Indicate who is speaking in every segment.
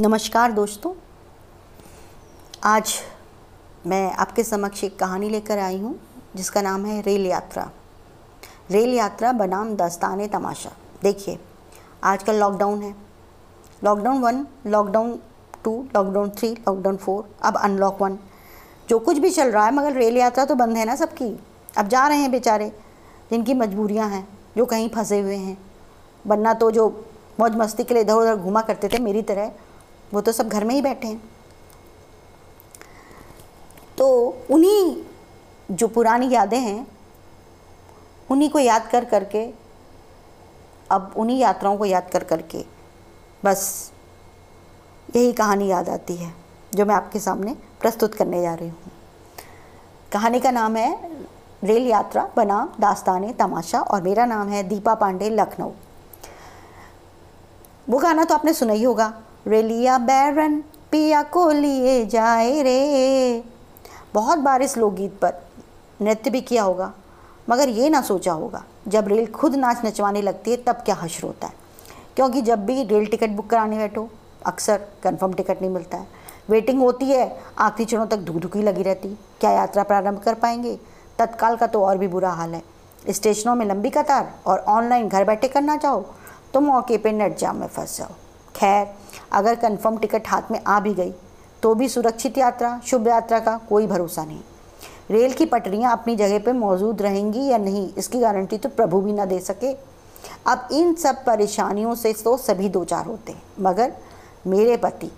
Speaker 1: नमस्कार दोस्तों। आज मैं आपके समक्ष एक कहानी लेकर आई हूँ, जिसका नाम है रेल यात्रा। रेल यात्रा बनाम दास्तान तमाशा देखिए, आजकल लॉकडाउन है। Lockdown one, lockdown two, lockdown three, lockdown four, अब अनलॉक वन। जो कुछ भी चल रहा है, मगर रेल यात्रा तो बंद है ना सबकी। अब जा रहे हैं बेचारे, जिनकी मजबूरियाँ हैं, जो कहीं फंसे हुए हैं। वरना तो जो मौज मस्ती के लिए इधर उधर घूमा करते थे, मेरी तरह वो तो सब घर में ही बैठे हैं। तो उन्हीं जो पुरानी यादें हैं, उन्हीं को याद कर करके, अब उन्हीं यात्राओं को याद कर करके, बस यही कहानी याद आती है, जो मैं आपके सामने प्रस्तुत करने जा रही हूँ। कहानी का नाम है रेल यात्रा बना दास्तान तमाशा और मेरा नाम है दीपा पांडे लखनऊ। वो गाना तो आपने सुना ही होगा। रेलिया बैरन, पिया को लिए जाए रे। बहुत बार इस लोकगीत पर नृत्य भी किया होगा, मगर ये ना सोचा होगा, जब रेल खुद नाच नचवाने लगती है, तब क्या हश्र होता है? क्योंकि जब भी रेल टिकट बुक कराने बैठो, अक्सर कंफर्म टिकट नहीं मिलता है। वेटिंग होती है, आखिरी चरणों तक धुक धुकी लगी रहती क्या यात्रा प्रारंभ कर पाएँगे? तत्काल का तो और भी बुरा हाल है। स्टेशनों में लंबी कतार और ऑनलाइन घर बैठे करना चाहो तो मौके पर नेट जाम में फंस जाओ। खैर, अगर कंफर्म टिकट हाथ में आ भी गई तो भी सुरक्षित यात्रा, शुभ यात्रा का कोई भरोसा नहीं। रेल की पटरियाँ अपनी जगह पर मौजूद रहेंगी या नहीं, इसकी गारंटी तो प्रभु भी ना दे सके। अब इन सब परेशानियों से तो सभी दो चार होते हैं, मगर मेरे पति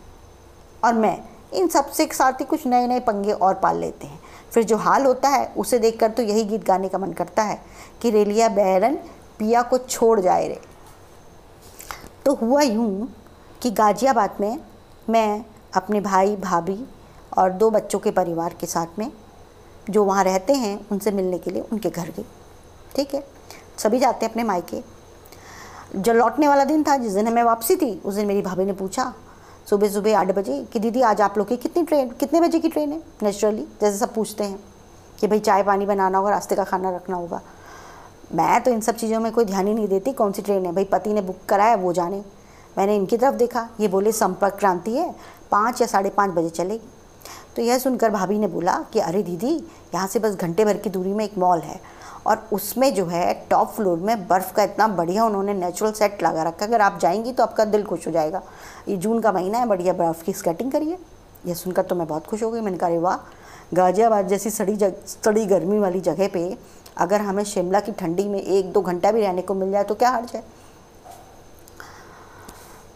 Speaker 1: और मैं, इन सबसे एक साथ ही कुछ नए नए पंगे और पाल लेते हैं। फिर जो हाल होता है, उसे देखकर तो यही गीत गाने का मन करता है कि रेलिया बैरन पिया को छोड़ जाए रे। तो हुआ यूँ कि गाज़ियाबाद में मैं, अपने भाई भाभी और दो बच्चों के परिवार के साथ में जो वहाँ रहते हैं, उनसे मिलने के लिए उनके घर गई। ठीक है? सभी जाते हैं अपने मायके। जो लौटने वाला दिन था, जिस दिन हमें वापसी थी, उस दिन मेरी भाभी ने पूछा, सुबह सुबह आठ बजे, कि दीदी, आज आप लोग की कितनी ट्रेन, कितने बजे की ट्रेन है? नेचुरली, जैसे सब पूछते हैं कि भाई, चाय पानी बनाना होगा, रास्ते का खाना रखना होगा। मैं तो इन सब चीज़ों में कोई ध्यान ही नहीं देती, कौन सी ट्रेन है? भाई, पति ने बुक कराया, वो जाने। मैंने इनकी तरफ़ देखा। ये बोले, संपर्क क्रांति है। पाँच या साढ़े पाँच बजे चलेगी तो यह सुनकर भाभी ने बोला कि, अरे दीदी, यहाँ से बस घंटे भर की दूरी में एक मॉल है और उसमें जो है टॉप फ्लोर में बर्फ़ का इतना बढ़िया उन्होंने नेचुरल सेट लगा रखा अगर आप जाएँगी तो आपका दिल खुश हो जाएगा। ये जून का महीना है, बढ़िया बर्फ़ की स्केटिंग करिए। यह सुनकर तो मैं बहुत खुश हो गई। मैंने कहा, अरे वाह! गाज़ियाबाद जैसी सड़ी जग, सड़ी गर्मी वाली जगह पे अगर हमें शिमला की ठंडी में एक दो घंटा भी रहने को मिल जाए तो क्या हर्ज है?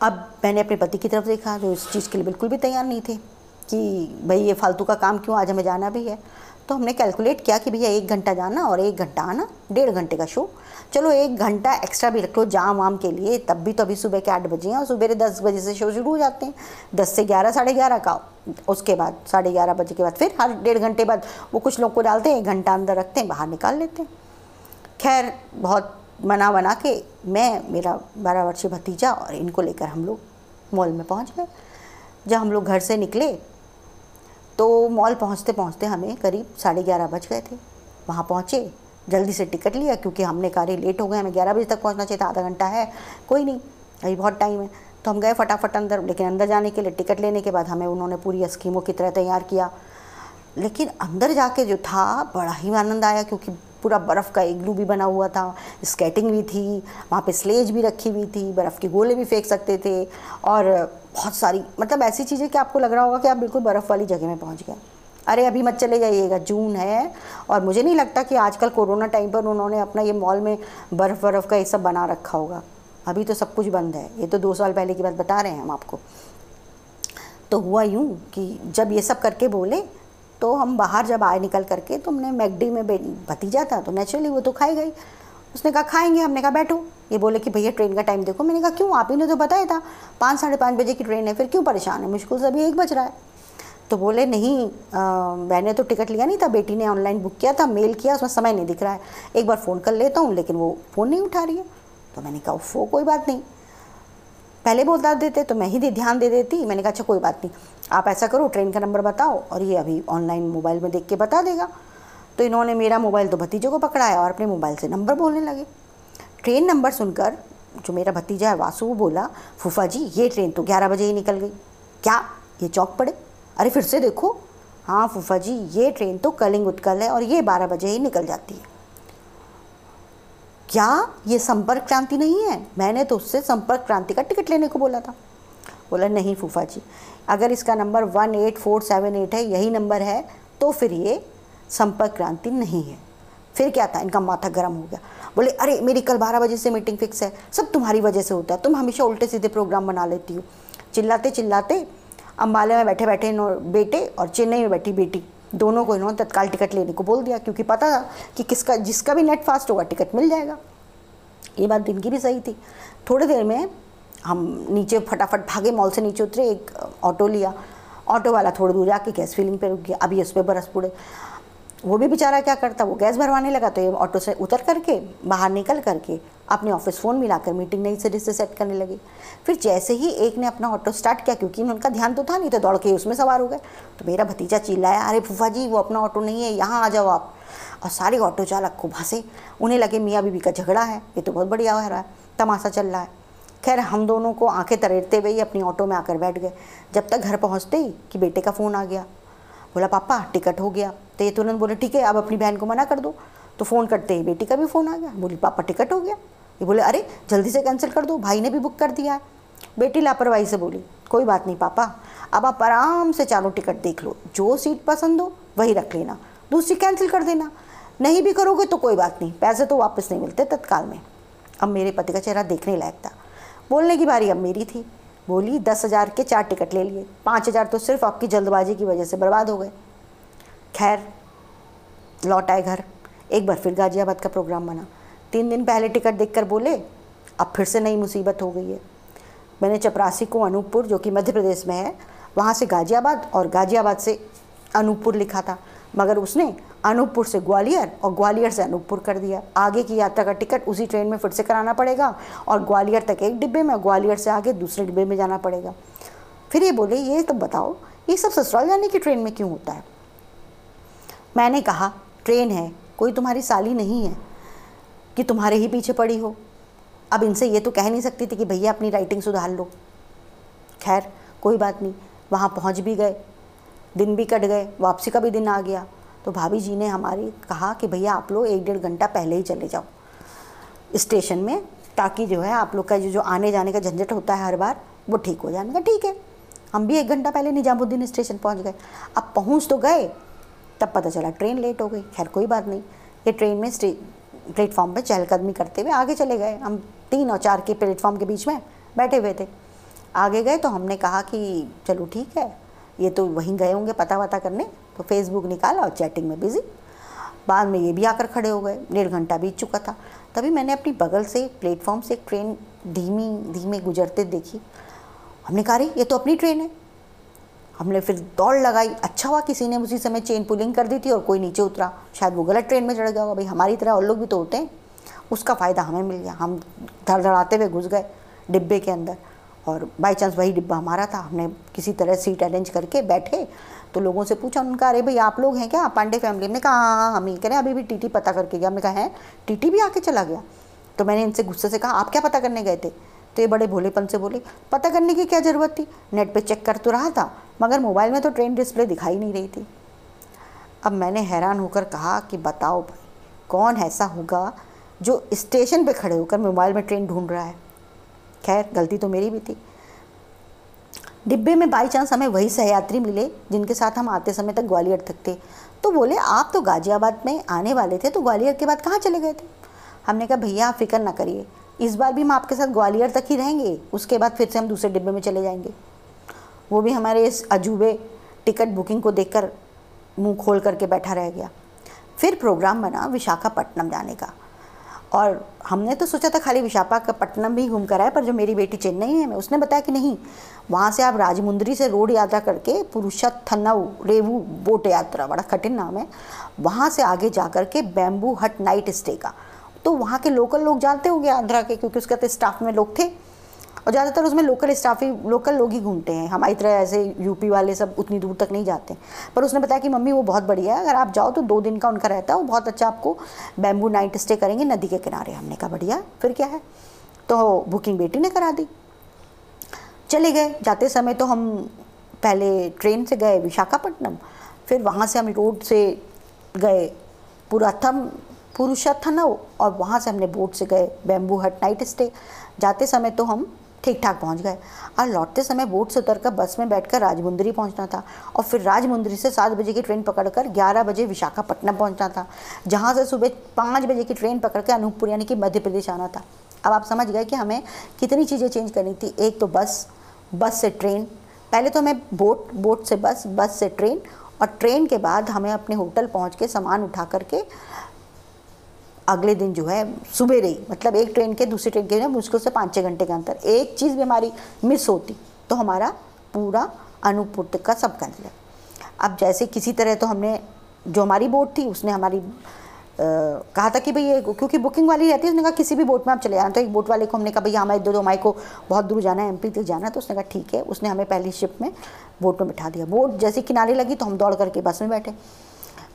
Speaker 1: अब मैंने अपने पति की तरफ़ देखा, जो इस चीज़ के लिए बिल्कुल भी तैयार नहीं थे कि भाई ये फालतू का काम क्यों आज हमें जाना भी है। तो हमने कैलकुलेट किया कि भैया एक घंटा जाना और एक घंटा आना, डेढ़ घंटे का शो चलो एक घंटा एक्स्ट्रा भी रख लो जाम वाम के लिए, तब भी तो अभी सुबह के आठ बजे हैं और सुबह दस बजे से शो शुरू हो जाते हैं। दस से ग्यारह, साढ़े ग्यारह का। उसके बाद, साढ़े ग्यारह बजे के बाद, फिर हर डेढ़ घंटे बाद वो कुछ लोग को डालते हैं, एक घंटा अंदर रखते हैं, बाहर निकाल लेते हैं। खैर, बहुत मना बना के मैं, मेरा बारह वर्षीय भतीजा और इनको लेकर हम लोग मॉल में पहुँच गए। जब हम लोग घर से निकले तो मॉल पहुँचते पहुँचते हमें करीब साढ़े ग्यारह बज गए थे। वहाँ पहुँचे, जल्दी से टिकट लिया क्योंकि हमने कार्य लेट हो गए हमें ग्यारह बजे तक पहुँचना चाहिए था, आधा घंटा है, कोई नहीं, अभी बहुत टाइम है। तो हम गए फटाफट अंदर, लेकिन अंदर जाने के लिए, टिकट लेने के बाद हमें उन्होंने पूरी स्कीमों की तरह तैयार किया। लेकिन अंदर जाके जो था, बड़ा ही आनंद आया क्योंकि पूरा बर्फ़ का इग्लू भी बना हुआ था, स्केटिंग भी थी, वहाँ पे स्लेज भी रखी हुई थी, बर्फ़ के गोले भी फेंक सकते थे और बहुत सारी मतलब ऐसी चीज़ें कि आपको लग रहा होगा कि आप बिल्कुल बर्फ़ वाली जगह में पहुँच गए। अरे अभी मत चले जाइएगा, जून है और मुझे नहीं लगता कि आजकल कोरोना टाइम पर उन्होंने अपना ये मॉल में बर्फ़ बर्फ़ का ये सब बना रखा होगा। अभी तो सब कुछ बंद है, ये तो दो साल पहले की बात बता रहे हैं हम आपको। तो हुआ यूँ कि जब ये सब करके बोले तो हम बाहर जब आए निकल करके तो हमने मैगडी में भतीजा था तो नेचुरली वो तो खाई गई। उसने कहा, खाएँगे? हमने कहा, बैठो। ये बोले कि, भैया ट्रेन का टाइम देखो। मैंने कहा, क्यों? आप ही ने तो बताया था, पाँच, साढ़े पाँच बजे की ट्रेन है, फिर क्यों परेशान है? मुश्किल से अभी एक बज रहा है। तो बोले, नहीं मैंने तो टिकट लिया नहीं था, बेटी ने ऑनलाइन बुक किया था मेल किया, उसमें समय नहीं दिख रहा है। एक बार फ़ोन कर लेता हूँ, लेकिन वो फ़ोन नहीं उठा रही है। तो मैंने कहा वो कोई बात नहीं। पहले बोलता देते तो मैं ही ध्यान दे देती। मैंने कहा अच्छा कोई बात नहीं। आप ऐसा करो, ट्रेन का नंबर बताओ और ये अभी ऑनलाइन मोबाइल में देख के बता देगा। तो इन्होंने मेरा मोबाइल तो भतीजे को पकड़ाया और अपने मोबाइल से नंबर बोलने लगे। ट्रेन नंबर सुनकर जो मेरा भतीजा है, वासु, बोला, फूफा जी, ये ट्रेन तो ग्यारह बजे ही निकल गई। क्या ये चौक पड़े? अरे फिर से देखो। हाँ फूफा जी, ये ट्रेन तो कलिंग उत्कल है और ये बारह बजे ही निकल जाती है। क्या ये संपर्क क्रांति नहीं है? मैंने तो उससे संपर्क क्रांति का टिकट लेने को बोला था। बोला, नहीं फूफा जी, अगर इसका number one eight four seven eight है, यही नंबर है तो फिर ये संपर्क क्रांति नहीं है। फिर क्या था? इनका माथा गर्म हो गया। बोले, अरे, मेरी कल बारह बजे से मीटिंग फिक्स है। सब तुम्हारी वजह से होता है। तुम हमेशा उल्टे सीधे प्रोग्राम बना लेती हो। चिल्लाते चिल्लाते अम्बाले में बैठे बैठे बेटे और चेन्नई में बैठी बेटी, दोनों को इन्होंने तत्काल टिकट लेने को बोल दिया, क्योंकि पता था कि किसका, जिसका भी नेट फास्ट होगा, टिकट मिल जाएगा। ये बात दिन की भी सही थी। थोड़ी देर में हम नीचे फटाफट भागे मॉल से नीचे उतरे, एक ऑटो लिया। ऑटो वाला थोड़ी दूर जाके गैस फिलिंग पे रुक गया। अभी उस पर बरस पड़े। वो भी बेचारा क्या करता? वो गैस भरवाने लगा तो ये ऑटो से उतर करके, बाहर निकल करके अपने ऑफ़िस फ़ोन मिलाकर मीटिंग नई सिरे से सेट करने लगे। फिर जैसे ही एक ने अपना ऑटो स्टार्ट किया, क्योंकि उनका ध्यान तो था नहीं तो दौड़ के उसमें सवार हो गए। तो मेरा भतीजा चिल्लाया, अरे फूफा जी, वो अपना ऑटो नहीं है, यहाँ आ जाओ आप। और सारे ऑटो चालक को हंसे। उन्हें लगे, मियाँ बीबी का झगड़ा है, ये तो बहुत बढ़िया हो रहा है, तमाशा चल रहा है। खैर, हम दोनों को आँखें तरेरते हुए ही अपनी ऑटो में आकर बैठ गए। जब तक घर पहुँचते ही कि बेटे का फ़ोन आ गया। बोला, पापा, टिकट हो गया। तो ये तुरंत बोले, ठीक है, अब अपनी बहन को मना कर दो। तो फ़ोन करते ही बेटी का भी फ़ोन आ गया। बोली, पापा, टिकट हो गया? ये बोले, अरे, जल्दी से कैंसिल कर दो, भाई ने भी बुक कर दिया है। बेटी लापरवाही से बोली, कोई बात नहीं, पापा, अब आप आराम से चारों टिकट देख लो। जो सीट पसंद हो, वही रख लेना। दूसरी कैंसिल कर देना। नहीं भी करोगे तो कोई बात नहीं, पैसे तो वापस नहीं मिलते तत्काल में। अब मेरे पति का चेहरा देखने लायक था। बोलने की बारी अब मेरी थी। बोली, दस हज़ार के चार टिकट ले लिए। पाँच हज़ार तो सिर्फ़ आपकी जल्दबाजी की वजह से बर्बाद हो गए। खैर, लौट आए घर। एक बार फिर गाजियाबाद का प्रोग्राम बना। तीन दिन पहले टिकट देखकर बोले, अब फिर से नई मुसीबत हो गई है। मैंने चपरासी को अनूपपुर, जो कि मध्य प्रदेश में है, वहाँ से गाजियाबाद और गाजियाबाद से अनूपपुर लिखा था। मगर उसने अनूपपुर से ग्वालियर और ग्वालियर से अनूपपुर कर दिया। आगे की यात्रा का टिकट उसी ट्रेन में फिर से कराना पड़ेगा और ग्वालियर तक एक डिब्बे में ग्वालियर से आगे दूसरे डिब्बे में जाना पड़ेगा। फिर ये बोले, ये तो बताओ, ये सब ससुराल जाने की ट्रेन में क्यों होता है? मैंने कहा, ट्रेन है, कोई तुम्हारी साली नहीं है कि तुम्हारे ही पीछे पड़ी हो। अब इनसे ये तो कह नहीं सकती थी कि भैया अपनी राइटिंग सुधार लो। खैर, कोई बात नहीं, वहाँ पहुँच भी गए। दिन भी कट गए, वापसी का भी दिन आ गया। तो भाभी जी ने हमारी कहा कि भैया आप लोग एक डेढ़ घंटा पहले ही चले जाओ। स्टेशन में, ताकि जो है आप लोग का जो जो आने जाने का झंझट होता है हर बार, वो ठीक हो जाने का। ठीक है, हम भी एक घंटा पहले निजामुद्दीन स्टेशन पहुँच गए। अब पहुँच तो गए, तब पता चला ट्रेन लेट हो गई। खैर, कोई बात नहीं, ये ट्रेन में प्लेटफॉर्म पर चहलकदमी करते हुए आगे चले गए। हम तीन और चार के प्लेटफॉर्म के बीच में बैठे हुए थे। आगे गए तो हमने कहा कि चलो ठीक है ये तो वहीं गए होंगे पता वता करने तो फेसबुक निकाला और चैटिंग में बिज़ी बाद में ये भी आकर खड़े हो गए, डेढ़ घंटा बीत चुका था। तभी मैंने अपनी बगल से प्लेटफॉर्म से एक ट्रेन धीमी, धीमे गुजरते देखी। हमने कहा ये तो अपनी ट्रेन है। हमने फिर दौड़ लगाई। अच्छा हुआ किसी ने उसी समय चेन पुलिंग कर दी थी और कोई नीचे उतरा। शायद वो गलत ट्रेन में चढ़ गया होगा। भाई, हमारी तरह और लोग भी तो होते हैं। उसका फ़ायदा हमें मिल गया। हम धड़धड़ाते हुए घुस गए डिब्बे के अंदर। और बाई चांस वही डिब्बा हमारा था। हमने किसी तरह सीट अरेंज करके बैठे तो लोगों से पूछा, उनका, अरे भाई, आप लोग हैं क्या? पांडे फैमिली में कहा हाँ हाँ हम ही करें अभी भी टीटी पता करके गया। हमने कहा, है? टीटी भी आके चला गया? तो मैंने इनसे गुस्से से कहा, आप क्या पता करने गए थे? तो ये बड़े भोलेपन से बोले, पता करने की क्या ज़रूरत थी? नेट पे चेक कर तो रहा था, मगर मोबाइल में तो ट्रेन डिस्प्ले दिखाई नहीं रही थी। अब मैंने हैरान होकर कहा कि बताओ भाई, कौन ऐसा होगा जो स्टेशन पे खड़े होकर मोबाइल में ट्रेन ढूंढ रहा है? खैर, गलती तो मेरी भी थी। डिब्बे में बाई चांस हमें वही सहयात्री मिले, जिनके साथ हम आते समय तक ग्वालियर तक थे। तो बोले, आप तो गाजियाबाद में आने वाले थे तो ग्वालियर के बाद कहाँ चले गए थे? हमने कहा, भैया आप फ़िक्र ना करिए। इस बार भी हम आपके साथ ग्वालियर तक ही रहेंगे, उसके बाद फिर से हम दूसरे डिब्बे में चले जाएँगे। वो भी हमारे इस अजूबे टिकट बुकिंग को देखकर मुँह खोल करके बैठा रह गया। फिर प्रोग्राम बना विशाखापट्टनम जाने का। और हमने तो सोचा था खाली विशाखापट्टनम भी घूम कर आए, पर जो मेरी बेटी चेन्नई है, मैं उसने बताया कि नहीं, वहाँ से आप राजमुंदरी से रोड यात्रा करके पुरुषथनऊ रेवू बोट यात्रा, बड़ा कठिन नाम है, वहाँ से आगे जा कर के बैम्बू हट नाइट स्टे का। तो वहाँ के लोकल लोग जानते होंगे आंध्रा के, क्योंकि उसके तो स्टाफ में लोग थे। और ज़्यादातर उसमें लोकल स्टाफ ही लोकल लोग ही घूमते हैं। हमारी तरह ऐसे यूपी वाले सब उतनी दूर तक नहीं जाते। पर उसने बताया कि मम्मी वो बहुत बढ़िया है। अगर आप जाओ तो दो दिन का उनका रहता है। वो बहुत अच्छा आपको बैम्बू नाइट स्टे करेंगे नदी के किनारे। हमने कहा, बढ़िया, फिर क्या है? तो बुकिंग बेटी ने करा दी। चले गए। जाते समय तो हम पहले ट्रेन से गए विशाखापट्टनम। फिर वहाँ से हम रोड से गए पुराथम पुरुषाथनव और वहाँ से हमने बोट से गए बैम्बू हट नाइट स्टे जाते समय तो हम ठीक ठाक पहुँच गए। और लौटते समय बोट से उतरकर बस में बैठकर राजमुंदरी पहुँचना था और फिर राजमुंदरी से सात बजे की ट्रेन पकड़कर ग्यारह बजे विशाखापट्टनम पहुँचना था, जहाँ से सुबह पाँच बजे की ट्रेन पकड़ के अनूपपुर यानी कि मध्य प्रदेश आना था। अब आप समझ गए कि हमें कितनी चीज़ें चेंज करनी थी। एक तो बस बस से ट्रेन, पहले तो हमें बोट बोट से बस बस से ट्रेन और ट्रेन के बाद हमें अपने होटल पहुँच के सामान उठा करके अगले दिन जो है सुबह रही। मतलब एक ट्रेन के दूसरी ट्रेन के ना मुश्किल से पाँच छः घंटे के अंतर एक चीज़ भी हमारी मिस होती तो हमारा पूरा अनूपपुर का सब कर लिया अब जैसे किसी तरह तो हमने जो हमारी बोट थी उसने हमारी आ, कहा था कि भाई ये क्योंकि बुकिंग वाली रहती है उसने कहा किसी भी बोट में आप चले जाना। तो एक बोट वाले को हमने कहा भैया हमारे दो दो हमारे को बहुत दूर जाना है एमपी तक जाना तो उसने कहा ठीक है। उसने हमें पहली शिप में बोट में बिठा दिया। बोट जैसे किनारे लगी तो हम दौड़ करके बस में बैठे।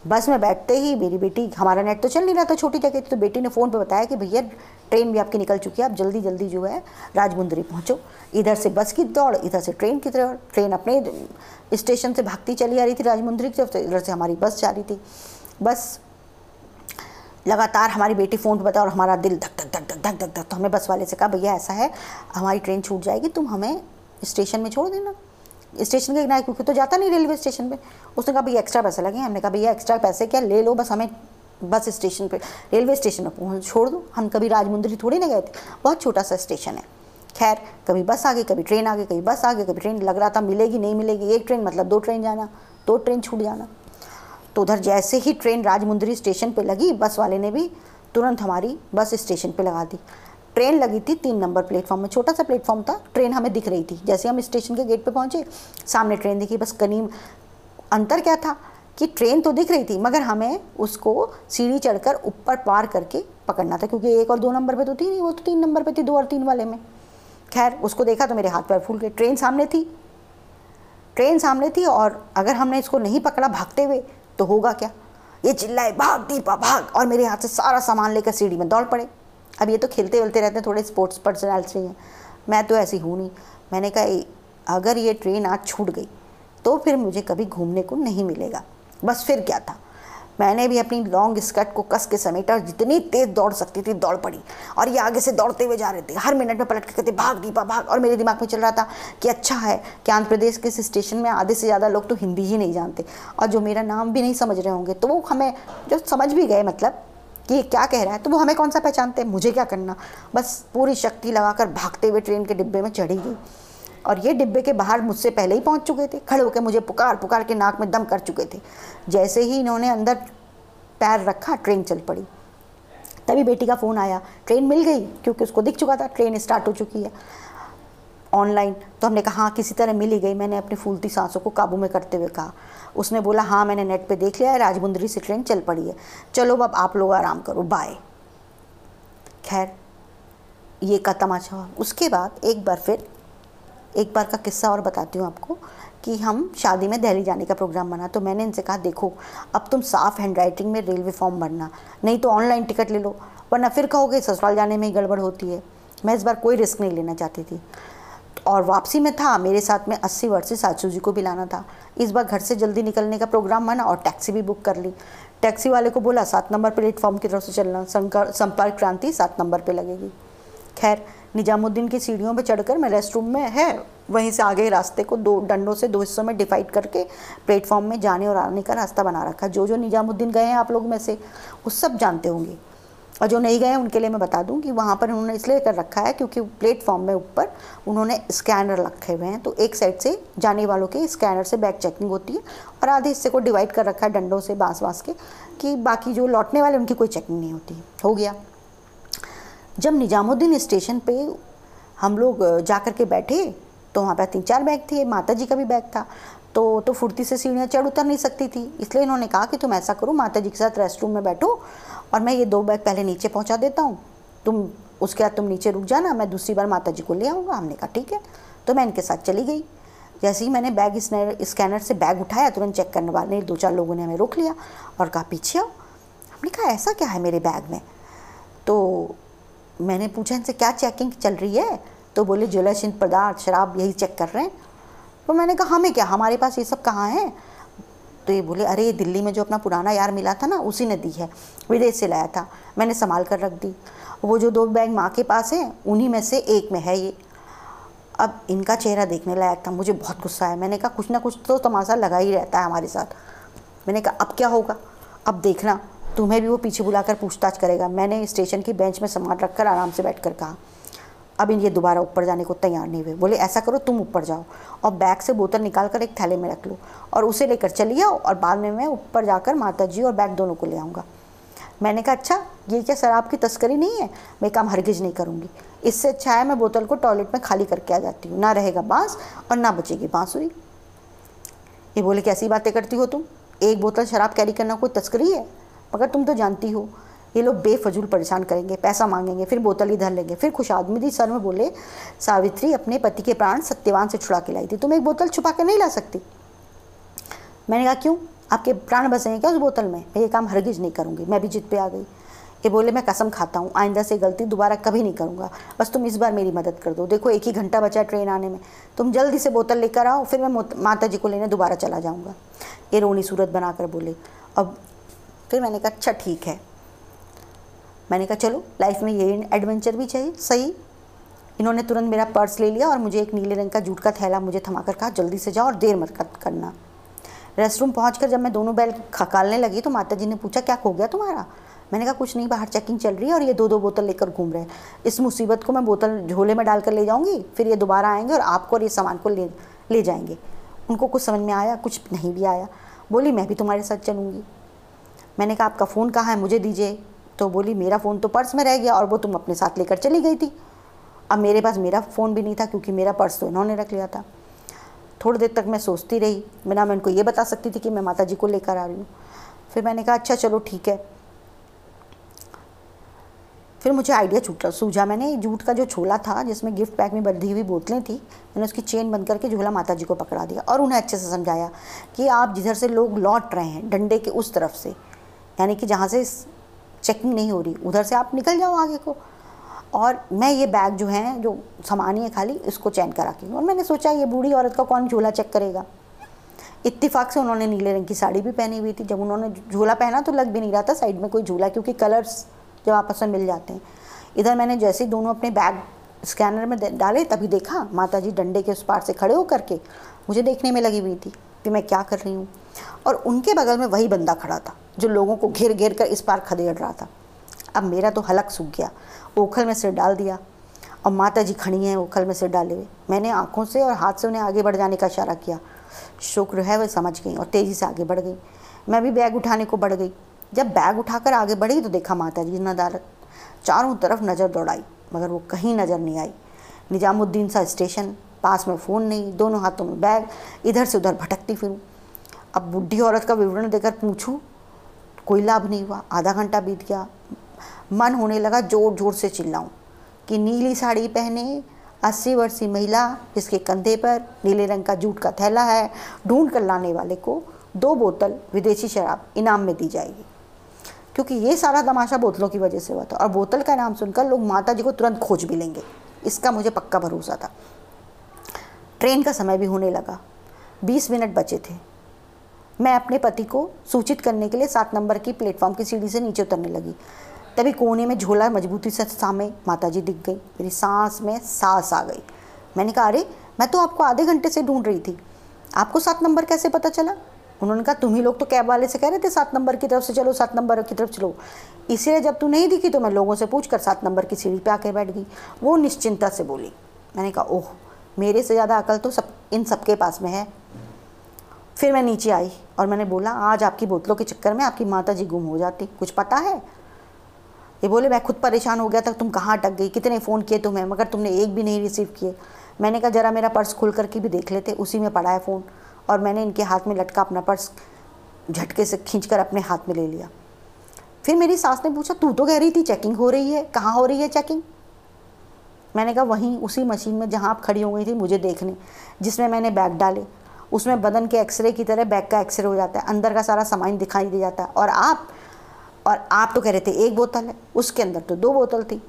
Speaker 1: बस में बैठते ही मेरी बेटी, हमारा नेट तो चल नहीं रहा था छोटी जगह तो बेटी ने फ़ोन पे बताया कि भैया, ट्रेन भी आपकी निकल चुकी है, आप जल्दी जल्दी जो है, राजमुंदरी पहुँचो। इधर से बस की दौड़, इधर से ट्रेन की तरफ़, ट्रेन अपने स्टेशन से भागती चली आ रही थी राजमुंदरी की तरफ़ तो इधर से हमारी बस जा रही थी। बस लगातार हमारी बेटी फ़ोन पर बता और हमारा दिल धक धक धक धक धक धक धक तो हमें बस वाले से कहा, भैया, ऐसा है, हमारी ट्रेन छूट जाएगी, तुम हमें स्टेशन में छोड़ देना। स्टेशन के किनारे, क्योंकि तो जाता नहीं रेलवे स्टेशन पे। उसने कहा, भैया एक्स्ट्रा पैसे लगे हमने कहा, भैया एक्स्ट्रा पैसे क्या? ले लो, बस हमें बस स्टेशन पे, रेलवे स्टेशन पर पहुँच, छोड़ दो। हम कभी राजमुंदरी थोड़ी ना गए थे। बहुत छोटा सा स्टेशन है। खैर, कभी बस आ गई, कभी ट्रेन आ गई, कभी बस आ गई, कभी ट्रेन, लग रहा था मिलेगी, नहीं मिलेगी, एक ट्रेन मतलब दो ट्रेन जाना, दो ट्रेन छूट जाना। तो उधर जैसे ही ट्रेन राजमुंदरी स्टेशन पे लगी, बस वाले ने भी तुरंत हमारी बस स्टेशन पे लगा दी। ट्रेन लगी थी तीन नंबर प्लेटफॉर्म में, छोटा सा प्लेटफॉर्म था, ट्रेन हमें दिख रही थी। जैसे हम स्टेशन के गेट पे पहुँचे, सामने ट्रेन दिखी, बस कनीम अंतर क्या था कि ट्रेन तो दिख रही थी, मगर हमें उसको सीढ़ी चढ़कर ऊपर पार करके पकड़ना था, क्योंकि एक और दो नंबर पे तो थी नहीं, वो तो तीन नंबर पे थी, दो और तीन वाले में। खैर, उसको देखा तो मेरे हाथ पैर फूल गए। ट्रेन सामने थी। ट्रेन सामने थी और अगर हमने इसको नहीं पकड़ा भागते हुए तो होगा क्या? ये चिल्लाए, भाग दीपा, भाग! और मेरे हाथ से सारा सामान लेकर सीढ़ी में दौड़ पड़े। अब ये तो खेलते वेलते रहते हैं, थोड़े स्पोर्ट्स पर्सनैलिटी हैं मैं तो ऐसी हूँ नहीं। मैंने कहा अगर ये ट्रेन आज छूट गई तो फिर मुझे कभी घूमने को नहीं मिलेगा। बस फिर क्या था? मैंने भी अपनी लॉन्ग स्कर्ट को कस के समेटा और जितनी तेज़ दौड़ सकती थी, दौड़ पड़ी। और ये आगे से दौड़ते हुए जा रहे थे। हर मिनट में पलट के कहते, भाग दीपा, भाग। और मेरे दिमाग में चल रहा था कि अच्छा है कि आंध्र प्रदेश के इस स्टेशन में आधे से ज़्यादा लोग तो हिंदी ही नहीं जानते। और जो मेरा नाम भी नहीं समझ रहे होंगे तो वो हमें जो समझ भी गए मतलब कि ये क्या कह रहा है? तो वो हमें कौन सा पहचानते हैं? मुझे क्या करना? बस पूरी शक्ति लगाकर भागते हुए ट्रेन के डिब्बे में चढ़ी गई। और ये डिब्बे के बाहर मुझसे पहले ही पहुँच चुके थे। खड़े होकर मुझे पुकार पुकार के नाक में दम कर चुके थे। जैसे ही इन्होंने अंदर पैर रखा, ट्रेन चल पड़ी। तभी बेटी का फ़ोन आया। ट्रेन मिल गई, क्योंकि उसको दिख चुका था, ट्रेन स्टार्ट हो चुकी है। ऑनलाइन तो हमने कहा हाँ किसी तरह मिल ही गई। मैंने अपनी फूलती सांसों को काबू में करते हुए कहा। उसने बोला हाँ मैंने नेट पे देख लिया है, राजमुंदरी से ट्रेन चल पड़ी है। चलो अब आप लोग आराम करो बाय खैर, ये का तमाशा हुआ। उसके बाद एक बार फिर, एक बार का किस्सा और बताती हूँ आपको कि हम शादी में दिल्ली जाने का प्रोग्राम बना तो मैंने इनसे कहा, देखो, अब तुम साफ़ हैंड राइटिंग में रेलवे फॉर्म भरना, नहीं तो ऑनलाइन टिकट ले लो, वरना फिर कहोगे, ससुराल जाने में ही गड़बड़ होती है। मैं इस बार कोई रिस्क नहीं लेना चाहती थी। और वापसी में था, मेरे साथ में अस्सी वर्ष से सासू जी को भी लाना था। इस बार घर से जल्दी निकलने का प्रोग्राम बना और टैक्सी भी बुक कर ली। टैक्सी वाले को बोला, सात नंबर प्लेटफॉर्म की तरफ़ से चलना संपर्क क्रांति सात नंबर पर लगेगी। खैर, निजामुद्दीन की सीढ़ियों पे चढ़कर मैं रेस्ट रूम में है, वहीं से आगे रास्ते को दो, डंडों से दो हिस्सों में डिवाइड करके प्लेटफॉर्म में जाने और आने का रास्ता बना रखा। जो जो निजामुद्दीन गए हैं आप लोग में से वो सब जानते होंगे। और जो नहीं गए उनके लिए मैं बता दूँ कि वहाँ पर उन्होंने इसलिए कर रखा है क्योंकि प्लेटफॉर्म में ऊपर उन्होंने स्कैनर रखे हुए हैं। तो एक साइड से जाने वालों के स्कैनर से बैग चेकिंग होती है और आधे हिस्से को डिवाइड कर रखा है डंडों से बाँस बाँस के, कि बाकी जो लौटने वाले उनकी कोई चेकिंग नहीं होती। हो गया। जब निजामुद्दीन स्टेशन पे हम लोग जा के बैठे तो वहाँ पर तीन चार बैग थे माता जी का भी बैग था तो तो फुर्ती से सीढ़ियाँ चढ़ उतर नहीं सकती थी। इसलिए इन्होंने कहा कि तुम ऐसा करो माता जी के साथ रेस्ट रूम में बैठो और मैं ये दो बैग पहले नीचे पहुँचा देता हूँ। तुम उसके बाद तुम नीचे रुक जाना, मैं दूसरी बार माता जी को ले आऊँगा। हमने कहा, ठीक है। तो मैं इनके साथ चली गई। जैसे ही मैंने बैग स्कैनर से बैग उठाया, तुरंत चेक करने वाले दो चार लोगों ने हमें रोक लिया और कहा, पीछे आओ। हमने कहा, ऐसा क्या है मेरे बैग में? तो मैंने पूछा, इनसे क्या चेकिंग चल रही है? तो बोले, ज्वेलर्स पदार्थ, शराब, यही चेक कर रहे हैं। तो मैंने कहा, हमें क्या? हमारे पास ये सब कहाँ है? तो ये बोले, अरे, दिल्ली में जो अपना पुराना यार मिला था ना, उसी ने दी है। विदेश से लाया था। मैंने संभाल कर रख दी। वो जो दो बैग माँ के पास है, उन्हीं में से एक में है ये। अब इनका चेहरा देखने लायक था। मुझे बहुत गुस्सा आया। मैंने कहा, कुछ ना कुछ तो तमाशा लगा ही रहता है हमारे साथ। मैंने कहा, अब क्या होगा? अब देखना। तुम्हें भी वो पीछे बुलाकर पूछताछ करेगा। मैंने स्टेशन की बेंच में सामान रखकर आराम से बैठ कर कहा। अब ये दोबारा ऊपर जाने को तैयार नहीं हुए। बोले, ऐसा करो, तुम ऊपर जाओ और बैग से बोतल निकाल कर एक थैले में रख लो और उसे लेकर चली आओ और बाद में मैं ऊपर जाकर माता जी और बैग दोनों को ले आऊँगा। मैंने कहा अच्छा ये क्या शराब की तस्करी नहीं है? मैं काम हरगिज नहीं करूँगी। इससे अच्छा है, मैं बोतल को टॉयलेट में खाली करके आ जाती हूँ। ना रहेगा बाँस और ना बचेगी बाँसुरी। ये बोले, कैसी बातें करती हो तुम? एक बोतल शराब कैरी करना कोई तस्करी है? मगर तुम तो जानती हो ये लोग बेफजूल परेशान करेंगे, पैसा मांगेंगे, फिर बोतल ही धर लेंगे। फिर खुश आदमी थी सर में बोले, सावित्री, अपने पति के प्राण सत्यवान से छुड़ा के लाई थी। तुम एक बोतल छुपा के नहीं ला सकती? मैंने कहा, क्यों? आपके प्राण बसेंगे क्या उस बोतल में? मैं ये काम हरगिज नहीं करूँगी। मैं भी जिद पे आ गई। ये बोले, मैं कसम खाता हूँ। आइंदा से गलती दोबारा कभी नहीं करूँगा। बस तुम इस बार मेरी मदद कर दो। देखो, एक ही घंटा बचा ट्रेन आने में। तुम जल्दी से बोतल लेकर आओ, फिर मैं माता जी को लेने दोबारा चला जाऊँगा। ये रोनी सूरत बनाकर बोले। अब फिर मैंने कहा अच्छा ठीक है। मैंने कहा, चलो लाइफ में ये एडवेंचर भी चाहिए। सही। इन्होंने तुरंत मेरा पर्स ले लिया और मुझे एक नीले रंग का जूट का थैला मुझे थमाकर कहा, जल्दी से जाओ और देर मत करना। रेस्ट रूम पहुँच जब मैं दोनों बैल खकालने लगी तो माता जी ने पूछा, क्या खो गया तुम्हारा? मैंने कहा, कुछ नहीं, बाहर चेकिंग चल रही है और ये दो दो बोतल लेकर घूम रहे हैं। इस मुसीबत को मैं बोतल झोले में डालकर ले जाऊँगी, फिर ये दोबारा आएँगे और आपको और ये सामान को ले ले जाएँगे। उनको कुछ समझ में आया, कुछ नहीं भी आया। बोली, मैं भी तुम्हारे साथ चलूँगी। मैंने कहा, आपका फ़ोन कहाँ है? मुझे दीजिए। तो बोली, मेरा फ़ोन तो पर्स में रह गया और वो तुम अपने साथ लेकर चली गई थी। अब मेरे पास मेरा फ़ोन भी नहीं था क्योंकि मेरा पर्स तो इन्होंने रख लिया था। थोड़ी देर तक मैं सोचती रही, बिना मैं उनको ये बता सकती थी कि मैं माता जी को लेकर आ रही हूँ। फिर मैंने कहा अच्छा चलो ठीक है। फिर मुझे आइडिया छूटा, सूझा। मैंने जूट का जो छोला था, जिसमें गिफ्ट पैक में बंधी हुई बोतलें थी, मैंने उसकी चेन बंद करके झोला माता जी को पकड़ा दिया और उन्हें अच्छे से समझाया कि आप जिधर से लोग लौट रहे हैं, डंडे के उस तरफ़ से, यानी कि जहाँ से चेकिंग नहीं हो रही। उधर से आप निकल जाओ आगे को। और मैं ये बैग जो है, जो सामान ही है खाली, इसको चैन करा के। और मैंने सोचा, ये बूढ़ी औरत का कौन झोला चेक करेगा? इत्तेफाक से उन्होंने नीले रंग की साड़ी भी पहनी हुई थी। जब उन्होंने झोला पहना तो लग भी नहीं रहा था साइड में कोई झूला, क्योंकि कलर्स जब आपस में मिल जाते हैं। इधर मैंने जैसे ही दोनों अपने बैग स्कैनर में डाले, तभी देखा माता जी डंडे के उस पार से खड़े होकर के मुझे देखने में लगी हुई थी कि मैं क्या कर रही हूँ। और उनके बगल में वही बंदा खड़ा था। जो लोगों को घेर घेर कर इस पार खदेड़ रहा था। अब मेरा तो हलक सूख गया। ओखल में सिर डाल दिया और माता जी खड़ी हैं ओखल में सिर डाले हुए। मैंने आँखों से और हाथ से उन्हें आगे बढ़ जाने का इशारा किया। शुक्र है वह समझ गई और तेज़ी से आगे बढ़ गई। मैं भी बैग उठाने को बढ़ गई। जब बैग उठाकर आगे बढ़ी तो देखा माता जी नदारत चारों तरफ़ नज़र दौड़ाई, मगर वो कहीं नज़र नहीं आई। निजामुद्दीन सा स्टेशन, पास में फ़ोन नहीं, दोनों हाथों में बैग, इधर से उधर भटकती फिरूँ। अब बुढ़ी औरत का विवरण देकर पूछूँ कोई लाभ नहीं हुआ। आधा घंटा बीत गया। मन होने लगा ज़ोर ज़ोर से चिल्लाऊं कि नीली साड़ी पहने अस्सी वर्षीय महिला जिसके कंधे पर नीले रंग का जूट का थैला है, ढूंढ कर लाने वाले को दो बोतल विदेशी शराब इनाम में दी जाएगी। क्योंकि ये सारा तमाशा बोतलों की वजह से हुआ था। और बोतल का नाम सुनकर लोग माता जी को तुरंत खोज भी लेंगे। इसका मुझे पक्का भरोसा था। ट्रेन का समय भी होने लगा। बीस मिनट बचे थे। मैं अपने पति को सूचित करने के लिए सात नंबर की प्लेटफॉर्म की सीढ़ी से नीचे उतरने लगी। तभी कोने में झोला मजबूती से सामने माता जी दिख गई। मेरी सांस में सांस आ गई। मैंने कहा, अरे, मैं तो आपको आधे घंटे से ढूंढ रही थी। आपको सात नंबर कैसे पता चला? उन्होंने कहा, तुम ही लोग तो कैब वाले से कह रहे थे सात नंबर की तरफ़ से चलो, सात नंबर की तरफ़ चलो। इसलिए जब तू नहीं दिखी तो मैं लोगों से पूछ कर सात नंबर की सीढ़ी पे आके बैठ गई। वो निश्चिंता से बोली। मैंने कहा, ओह, मेरे से ज़्यादा अकल तो सब, इन सबके पास में है। फिर मैं नीचे आई और मैंने बोला, आज आपकी बोतलों के चक्कर में आपकी माता जी गुम हो जाती। कुछ पता है? ये बोले, मैं खुद परेशान हो गया था। तुम कहाँ अटक गई? कितने फ़ोन किए तुम्हें? मगर तुमने एक भी नहीं रिसीव किए। मैंने कहा, ज़रा मेरा पर्स खुल करके भी देख लेते। उसी में पड़ा है फ़ोन। और मैंने इनके हाथ में लटका अपना पर्स झटके से खींच कर अपने हाथ में ले लिया। फिर मेरी सास ने पूछा, तू तो कह रही थी चेकिंग हो रही है। कहाँ हो रही है चेकिंग मैंने कहा, वहीं, उसी मशीन में जहाँ आप खड़ी हो गई थी, मुझे देखने, जिसमें मैंने बैग डाले। उसमें बदन के एक्सरे की तरह बैक का एक्सरे हो जाता है, अंदर का सारा सामान दिखाई दे जाता है। और आप और आप तो कह रहे थे एक बोतल है, उसके अंदर तो दो बोतल थी।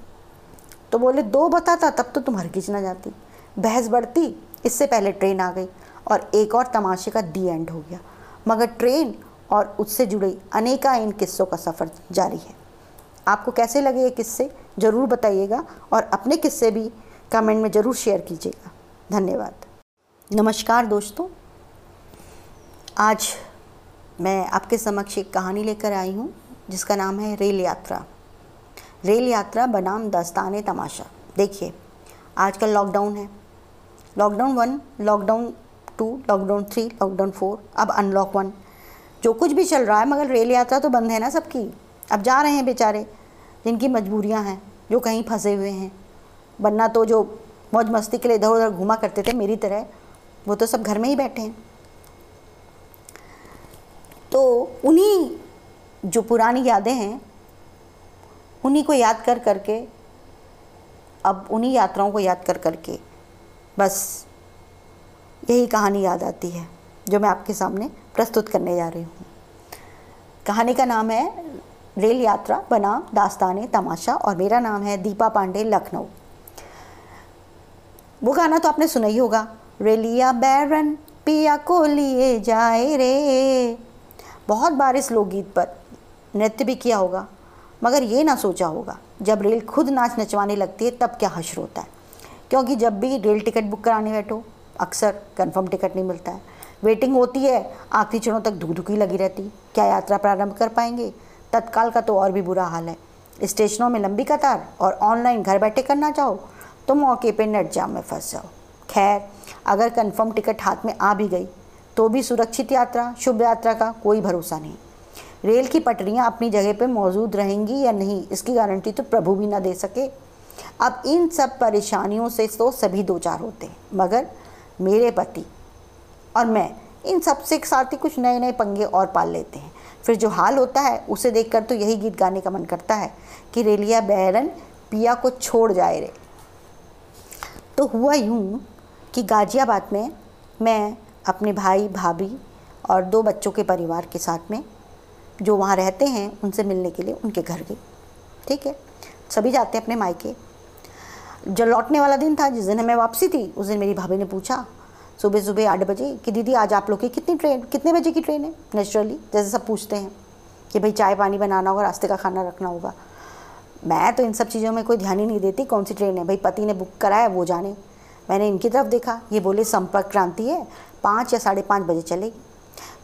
Speaker 1: तो बोले, दो बताता, तब तो तुम हरगिज ना जाती। बहस बढ़ती, इससे पहले ट्रेन आ गई और एक और तमाशे का दी एंड हो गया। मगर ट्रेन और उससे जुड़े अनेका इन किस्सों का सफ़र जारी है। आपको कैसे लगे ये किस्से? ज़रूर बताइएगा और अपने किस्से भी कमेंट में ज़रूर शेयर कीजिएगा। धन्यवाद। नमस्कार दोस्तों। आज मैं आपके समक्ष एक कहानी लेकर आई हूँ, जिसका नाम है रेल यात्रा। रेल यात्रा बनाम दस्तान तमाशा। देखिए, आजकल लॉकडाउन है। Lockdown one, lockdown two, lockdown three, lockdown four, अब अनलॉक वन। जो कुछ भी चल रहा है, मगर रेल यात्रा तो बंद है ना सबकी। अब जा रहे हैं बेचारे, जिनकी मजबूरियाँ हैं, जो कहीं फंसे हुए हैं। वरना तो जो मौज मस्ती के लिए इधर उधर घुमा करते थे, मेरी तरह, वो तो सब घर में ही बैठे हैं। तो उन्हीं जो पुरानी यादें हैं, उन्हीं को याद कर करके, अब उन्हीं यात्राओं को याद कर करके, बस यही कहानी याद आती है, जो मैं आपके सामने प्रस्तुत करने जा रही हूँ। कहानी का नाम है रेल यात्रा बना दास्तान तमाशा और मेरा नाम है दीपा पांडे लखनऊ। वो गाना तो आपने सुना ही होगा, रेलिया बैरन पिया को लिए जाए रे। बहुत बार इस लोकगीत पर नृत्य भी किया होगा, मगर ये ना सोचा होगा, जब रेल खुद नाच नचवाने लगती है, तब क्या हश्र होता है? क्योंकि जब भी रेल टिकट बुक कराने बैठो, अक्सर कंफर्म टिकट नहीं मिलता है। वेटिंग होती है, आखिरी क्षणों तक धुक धुकी लगी रहती, क्या यात्रा प्रारंभ कर पाएँगे? तत्काल का तो और भी बुरा हाल है। स्टेशनों में लंबी कतार और ऑनलाइन घर बैठे करना चाहो तो मौके पे नेट जाम में फंस जाओ। खैर, अगर कंफर्म टिकट हाथ में आ भी गई तो भी सुरक्षित यात्रा, शुभ यात्रा का कोई भरोसा नहीं। रेल की पटरियाँ अपनी जगह पर मौजूद रहेंगी या नहीं, इसकी गारंटी तो प्रभु भी ना दे सके। अब इन सब परेशानियों से तो सभी दो चार होते हैं, मगर मेरे पति और मैं, इन सबसे साथ ही कुछ नए नए पंगे और पाल लेते हैं। फिर जो हाल होता है, उसे देखकर तो यही गीत गाने का मन करता है कि रेलिया बैरन, पिया को छोड़ जाए रे। तो हुआ यूँ कि गाजियाबाद में मैं अपने भाई, भाभी और दो बच्चों के परिवार के साथ में जो वहाँ रहते हैं, उनसे मिलने के लिए उनके घर गई। ठीक है? सभी जाते हैं अपने मायके। जो लौटने वाला दिन था, जिस दिन हमें वापसी थी, उस दिन मेरी भाभी ने पूछा सुबह सुबह आठ बजे कि दीदी, आज आप लोग की कितनी ट्रेन, कितने बजे की ट्रेन है? नेचुरली जैसे सब पूछते हैं कि भाई चाय पानी बनाना होगा, रास्ते का खाना रखना होगा। मैं तो इन सब चीज़ों में कोई ध्यान ही नहीं देती कौन सी ट्रेन है। भाई पति ने बुक कराया, वो जाने। मैंने इनकी तरफ़ देखा, ये बोले, संपर्क क्रांति है पाँच या साढ़े पाँच बजे चलेगी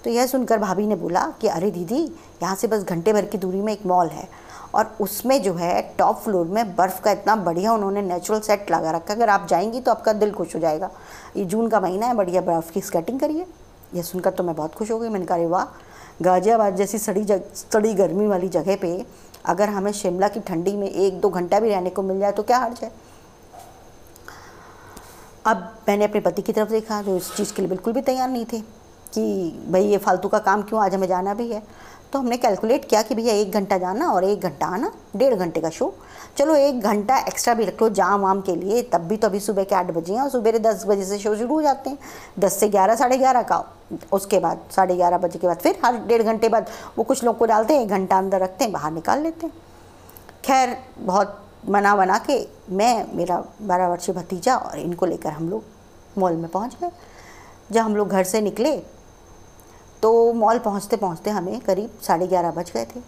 Speaker 1: तो यह सुनकर भाभी ने बोला कि, अरे दीदी, यहाँ से बस घंटे भर की दूरी में एक मॉल है और उसमें जो है टॉप फ्लोर में बर्फ़ का इतना बढ़िया उन्होंने नेचुरल सेट लगा रखा अगर आप जाएँगी तो आपका दिल खुश हो जाएगा। ये जून का महीना है, बढ़िया बर्फ़ की स्केटिंग करिए। यह सुनकर तो मैं बहुत खुश हो गई। मैंने कहा वाह, गाज़ियाबाद जैसी सड़ी जग, सड़ी गर्मी वाली जगह पे अगर हमें शिमला की ठंडी में एक दो घंटा भी रहने को मिल जाए तो क्या हर्ज है? अब मैंने अपने पति की तरफ़ देखा जो इस चीज़ के लिए बिल्कुल भी तैयार नहीं थे कि भाई ये फालतू का काम क्यों आज हमें जाना भी है। तो हमने कैलकुलेट किया कि भैया एक घंटा जाना और एक घंटा आना, डेढ़ घंटे का शो चलो एक घंटा एक्स्ट्रा भी रख लो जाम वाम के लिए, तब भी तो अभी सुबह के आठ बजे हैं और सुबह दस बजे से शो शुरू हो जाते हैं। दस से ग्यारह, साढ़े ग्यारह का। उसके बाद, साढ़े ग्यारह बजे के बाद, फिर हर डेढ़ घंटे बाद वो कुछ लोग को डालते हैं, एक घंटा अंदर रखते हैं, बाहर निकाल लेते हैं। खैर, बहुत मना बना के मैं, मेरा बारह वर्षीय भतीजा और इनको लेकर हम लोग मॉल में पहुँच गए। जब हम लोग घर से निकले तो मॉल पहुँचते पहुँचते हमें करीब साढ़े ग्यारह बज गए थे।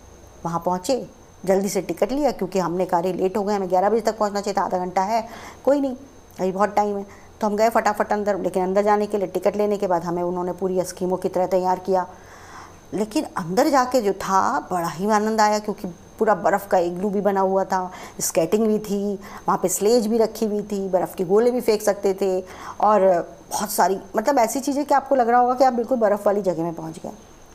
Speaker 1: वहाँ पहुँचे, जल्दी से टिकट लिया क्योंकि हमने कार्य लेट हो गए, हमें ग्यारह बजे तक पहुँचना चाहिए था, आधा घंटा है, कोई नहीं, अभी बहुत टाइम है। तो हम गए फटाफट अंदर, लेकिन अंदर जाने के लिए, टिकट लेने के बाद हमें उन्होंने पूरी स्कीमों की तरह तैयार किया। लेकिन अंदर जाके जो था, बड़ा ही आनंद आया क्योंकि पूरा बर्फ़ का इग्लू भी बना हुआ था, स्केटिंग भी थी, वहाँ पे स्लेज भी रखी हुई थी, बर्फ़ के गोले भी फेंक सकते थे और बहुत सारी मतलब ऐसी चीज़ें कि आपको लग रहा होगा कि आप बिल्कुल बर्फ़ वाली जगह में पहुँच गए।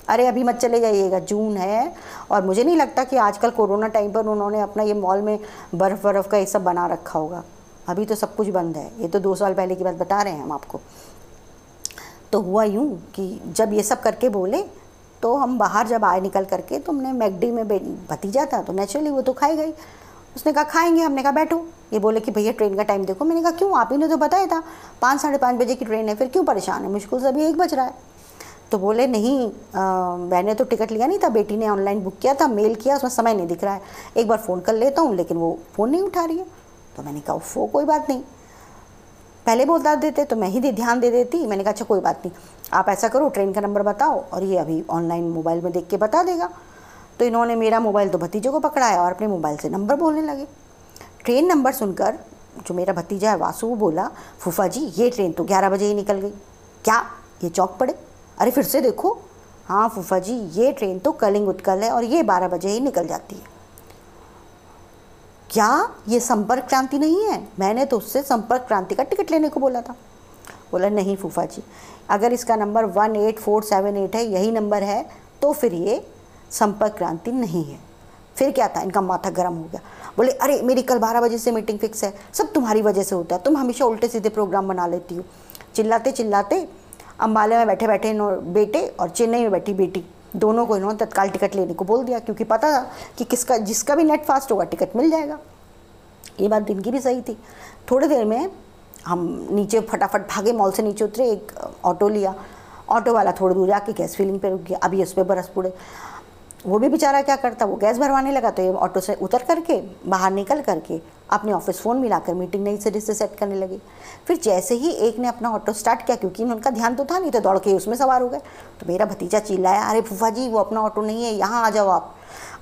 Speaker 1: अरे, अभी मत चले जाइएगा, जून है और मुझे नहीं लगता कि आजकल कोरोना टाइम पर उन्होंने अपना ये मॉल में बर्फ़ बर्फ़ का ये सब बना रखा होगा। अभी तो सब कुछ बंद है, ये तो दो साल पहले की बात बता रहे हैं हम आपको। तो हुआ यूँ कि जब ये सब करके बोले तो हम बाहर जब आए निकल करके तो हमने मैगडी में भतीजा था तो नेचुरली वो तो खाई गई। उसने कहा, खाएँगे? हमने कहा, बैठो। ये बोले कि, भैया, ट्रेन का टाइम देखो। मैंने कहा, क्यों? आप ही ने तो बताया था। पाँच, साढ़े पाँच बजे की ट्रेन है, फिर क्यों परेशान है? मुश्किल से अभी एक बज रहा है। तो बोले, नहीं मैंने तो टिकट लिया नहीं था, बेटी ने ऑनलाइन बुक किया था मेल किया, उसमें समय नहीं दिख रहा है। एक बार फ़ोन कर लेता हूँ, लेकिन वो फ़ोन नहीं उठा रही है। तो मैंने कहा वो कोई बात नहीं। पहले बोलता देते तो मैं ही ध्यान दे देती। मैंने कहा अच्छा कोई बात नहीं। आप ऐसा करो, ट्रेन का नंबर बताओ और ये अभी ऑनलाइन मोबाइल में देख के बता देगा। तो इन्होंने मेरा मोबाइल तो भतीजे को पकड़ाया और अपने मोबाइल से नंबर बोलने लगे। ट्रेन नंबर सुनकर जो मेरा भतीजा है, वासु बोला, फूफा जी, ये ट्रेन तो ग्यारह बजे ही निकल गई। क्या? ये चौक पड़े? अरे फिर से देखो। हाँ फूफा जी, ये ट्रेन तो कलिंग उत्कल है और ये बारह बजे ही निकल जाती है। क्या? ये संपर्क क्रांति नहीं है? मैंने तो उससे संपर्क क्रांति का टिकट लेने को बोला था। बोला, नहीं फूफा जी, अगर इसका number one eight four seven eight है, यही नंबर है तो फिर ये संपर्क क्रांति नहीं है। फिर क्या था? इनका माथा गर्म हो गया। बोले, अरे, मेरी कल बारह बजे से मीटिंग फिक्स है। सब तुम्हारी वजह से होता है। तुम हमेशा उल्टे सीधे प्रोग्राम बना लेती हो। चिल्लाते चिल्लाते अम्बाले में बैठे बैठे बेटे और चेन्नई में बैठी बेटी, दोनों को इन्होंने तत्काल टिकट लेने को बोल दिया, क्योंकि पता था कि किसका, जिसका भी नेट फास्ट होगा, टिकट मिल जाएगा। ये बात दिन की भी सही थी। थोड़ी देर में हम नीचे फटाफट भागे मॉल से नीचे उतरे, एक ऑटो लिया। ऑटो वाला थोड़ी दूर जाके गैस फिलिंग पे रुक गया। अभी उस पर बरस पड़े वो भी बेचारा क्या करता? वो गैस भरवाने लगा तो ये ऑटो से उतर करके, बाहर निकल करके अपने ऑफ़िस फ़ोन मिलाकर मीटिंग नई सिरे से सेट करने लगी। फिर जैसे ही एक ने अपना ऑटो स्टार्ट किया, क्योंकि उनका ध्यान तो था नहीं तो दौड़ के उसमें सवार हो गए। तो मेरा भतीजा चिल्लाया, अरे फूफा जी, वो अपना ऑटो नहीं है, यहाँ आ जाओ आप।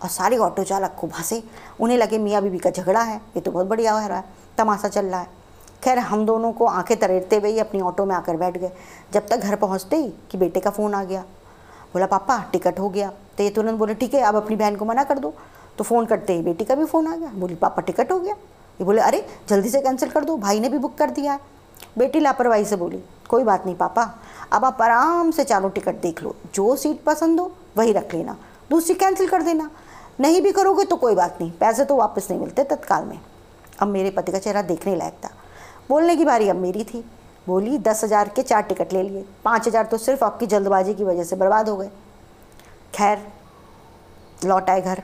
Speaker 1: और सारे ऑटो चालक को भासे उन्हें लगे, मियाँ बीबी का झगड़ा है, ये तो बहुत बढ़िया हो रहा है, तमाशा चल रहा है। खैर, हम दोनों को आँखें तरेरते हुए ही अपनी ऑटो में आकर बैठ गए। जब तक घर पहुँचते ही कि बेटे का फ़ोन आ गया। बोला, पापा, टिकट हो गया। तो ये तुरंत बोले, ठीक है, अब अपनी बहन को मना कर दो। तो फ़ोन करते ही बेटी का भी फ़ोन आ गया। बोली, पापा, टिकट हो गया? ये बोले, अरे, जल्दी से कैंसिल कर दो, भाई ने भी बुक कर दिया है। बेटी लापरवाही से बोली, कोई बात नहीं पापा, अब आप आराम से चारों टिकट देख लो। जो सीट पसंद हो, वही रख लेना। दूसरी कैंसिल कर देना। नहीं भी करोगे तो कोई बात नहीं, पैसे तो वापस नहीं मिलते तत्काल में। अब मेरे पति का चेहरा देखने लायक था। बोलने की बारी अब मेरी थी। बोली, दस हज़ार के चार टिकट ले लिए। पाँच हज़ार तो सिर्फ़ आपकी जल्दबाजी की वजह से बर्बाद हो गए। खैर, लौट आए घर।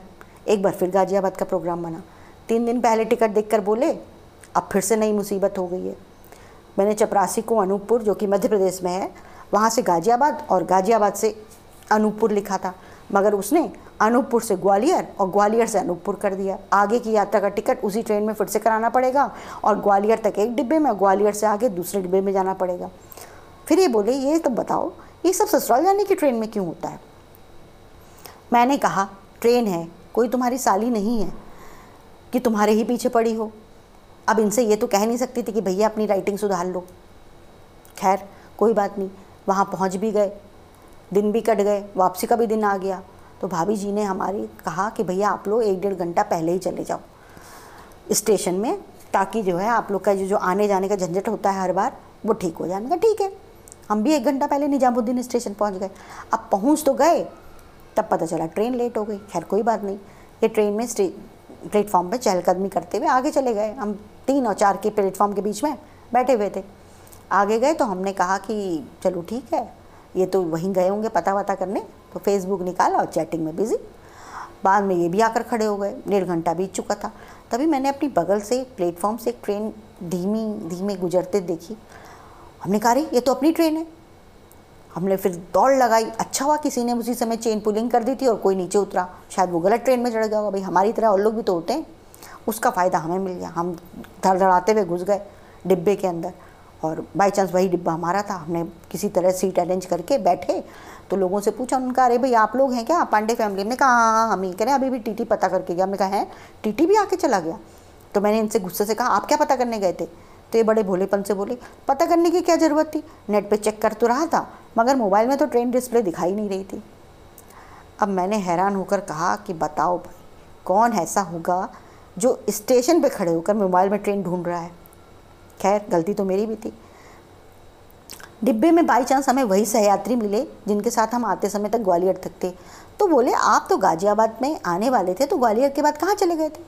Speaker 1: एक बार फिर गाजियाबाद का प्रोग्राम बना। तीन दिन पहले टिकट देखकर बोले, अब फिर से नई मुसीबत हो गई है। मैंने चपरासी को अनूपपुर, जो कि मध्य प्रदेश में है, वहाँ से गाजियाबाद और गाजियाबाद से अनूपपुर लिखा था। मगर उसने अनूपपुर से ग्वालियर और ग्वालियर से अनूपपुर कर दिया। आगे की यात्रा का टिकट उसी ट्रेन में फिर से कराना पड़ेगा और ग्वालियर तक एक डिब्बे में ग्वालियर से आगे दूसरे डिब्बे में जाना पड़ेगा। फिर ये बोले, ये तो बताओ, ये सब ससुराल जाने की ट्रेन में क्यों होता है? मैंने कहा, ट्रेन है, कोई तुम्हारी साली नहीं है कि तुम्हारे ही पीछे पड़ी हो। अब इनसे ये तो कह नहीं सकती थी कि भैया अपनी राइटिंग सुधार लो। खैर, कोई बात नहीं, वहाँ पहुँच भी गए, दिन भी कट गए, वापसी का भी दिन आ गया। तो भाभी जी ने हमारी कहा कि भैया आप लोग एक डेढ़ घंटा पहले ही चले जाओ स्टेशन में, ताकि जो है आप लोग का जो जो आने जाने का झंझट होता है हर बार, वो ठीक हो जाने का। ठीक है, हम भी एक घंटा पहले निजामुद्दीन स्टेशन पहुँच गए। अब पहुँच तो गए, तब पता चला ट्रेन लेट हो गई। खैर, कोई बात नहीं, ये ट्रेन में प्लेटफॉर्म पर चहलकदमी करते हुए आगे चले गए। हम तीन और चार के प्लेटफॉर्म के बीच में बैठे हुए थे। आगे गए तो हमने कहा कि चलो ठीक है, ये तो वहीं गए होंगे पता वता करने। तो फेसबुक निकाला और चैटिंग में बिज़ी बाद में ये भी आकर खड़े हो गए। डेढ़ घंटा बीत चुका था। तभी मैंने अपनी बगल से प्लेटफॉर्म से एक ट्रेन धीमी, धीमे गुजरते देखी। हमने कहा रही ये तो अपनी ट्रेन है। हमने फिर दौड़ लगाई। अच्छा हुआ किसी ने उसी समय चेन पुलिंग कर दी थी और कोई नीचे उतरा। शायद वो गलत ट्रेन में चढ़ गया होगा। भाई, हमारी तरह और लोग भी तो होते हैं। उसका फ़ायदा हमें मिल गया। हम धड़धड़ाते हुए घुस गए डिब्बे के अंदर। और बाई चांस वही डिब्बा हमारा था। हमने किसी तरह सीट अरेंज करके बैठे। तो लोगों से पूछा, उनका, अरे भाई, आप लोग हैं क्या? पांडे फैमिली ने कहा हाँ हाँ हम ही कह रहे अभी भी टीटी पता करके गया। हमने कहा, है? टीटी भी आके चला गया। तो मैंने इनसे गुस्से से कहा, आप क्या पता करने गए थे? तो ये बड़े भोलेपन से बोले, पता करने की क्या ज़रूरत थी? नेट पे चेक कर तो रहा था, मगर मोबाइल में तो ट्रेन डिस्प्ले दिखाई नहीं रही थी। अब मैंने हैरान होकर कहा कि, बताओ भाई, कौन ऐसा होगा जो स्टेशन पे खड़े होकर मोबाइल में ट्रेन ढूंढ रहा है? खैर, गलती तो मेरी भी थी। डिब्बे में बाई चांस हमें वही सहयात्री मिले, जिनके साथ हम आते समय तक ग्वालियर तक थे तो बोले, आप तो गाजियाबाद में आने वाले थे तो ग्वालियर के बाद कहाँ चले गए थे?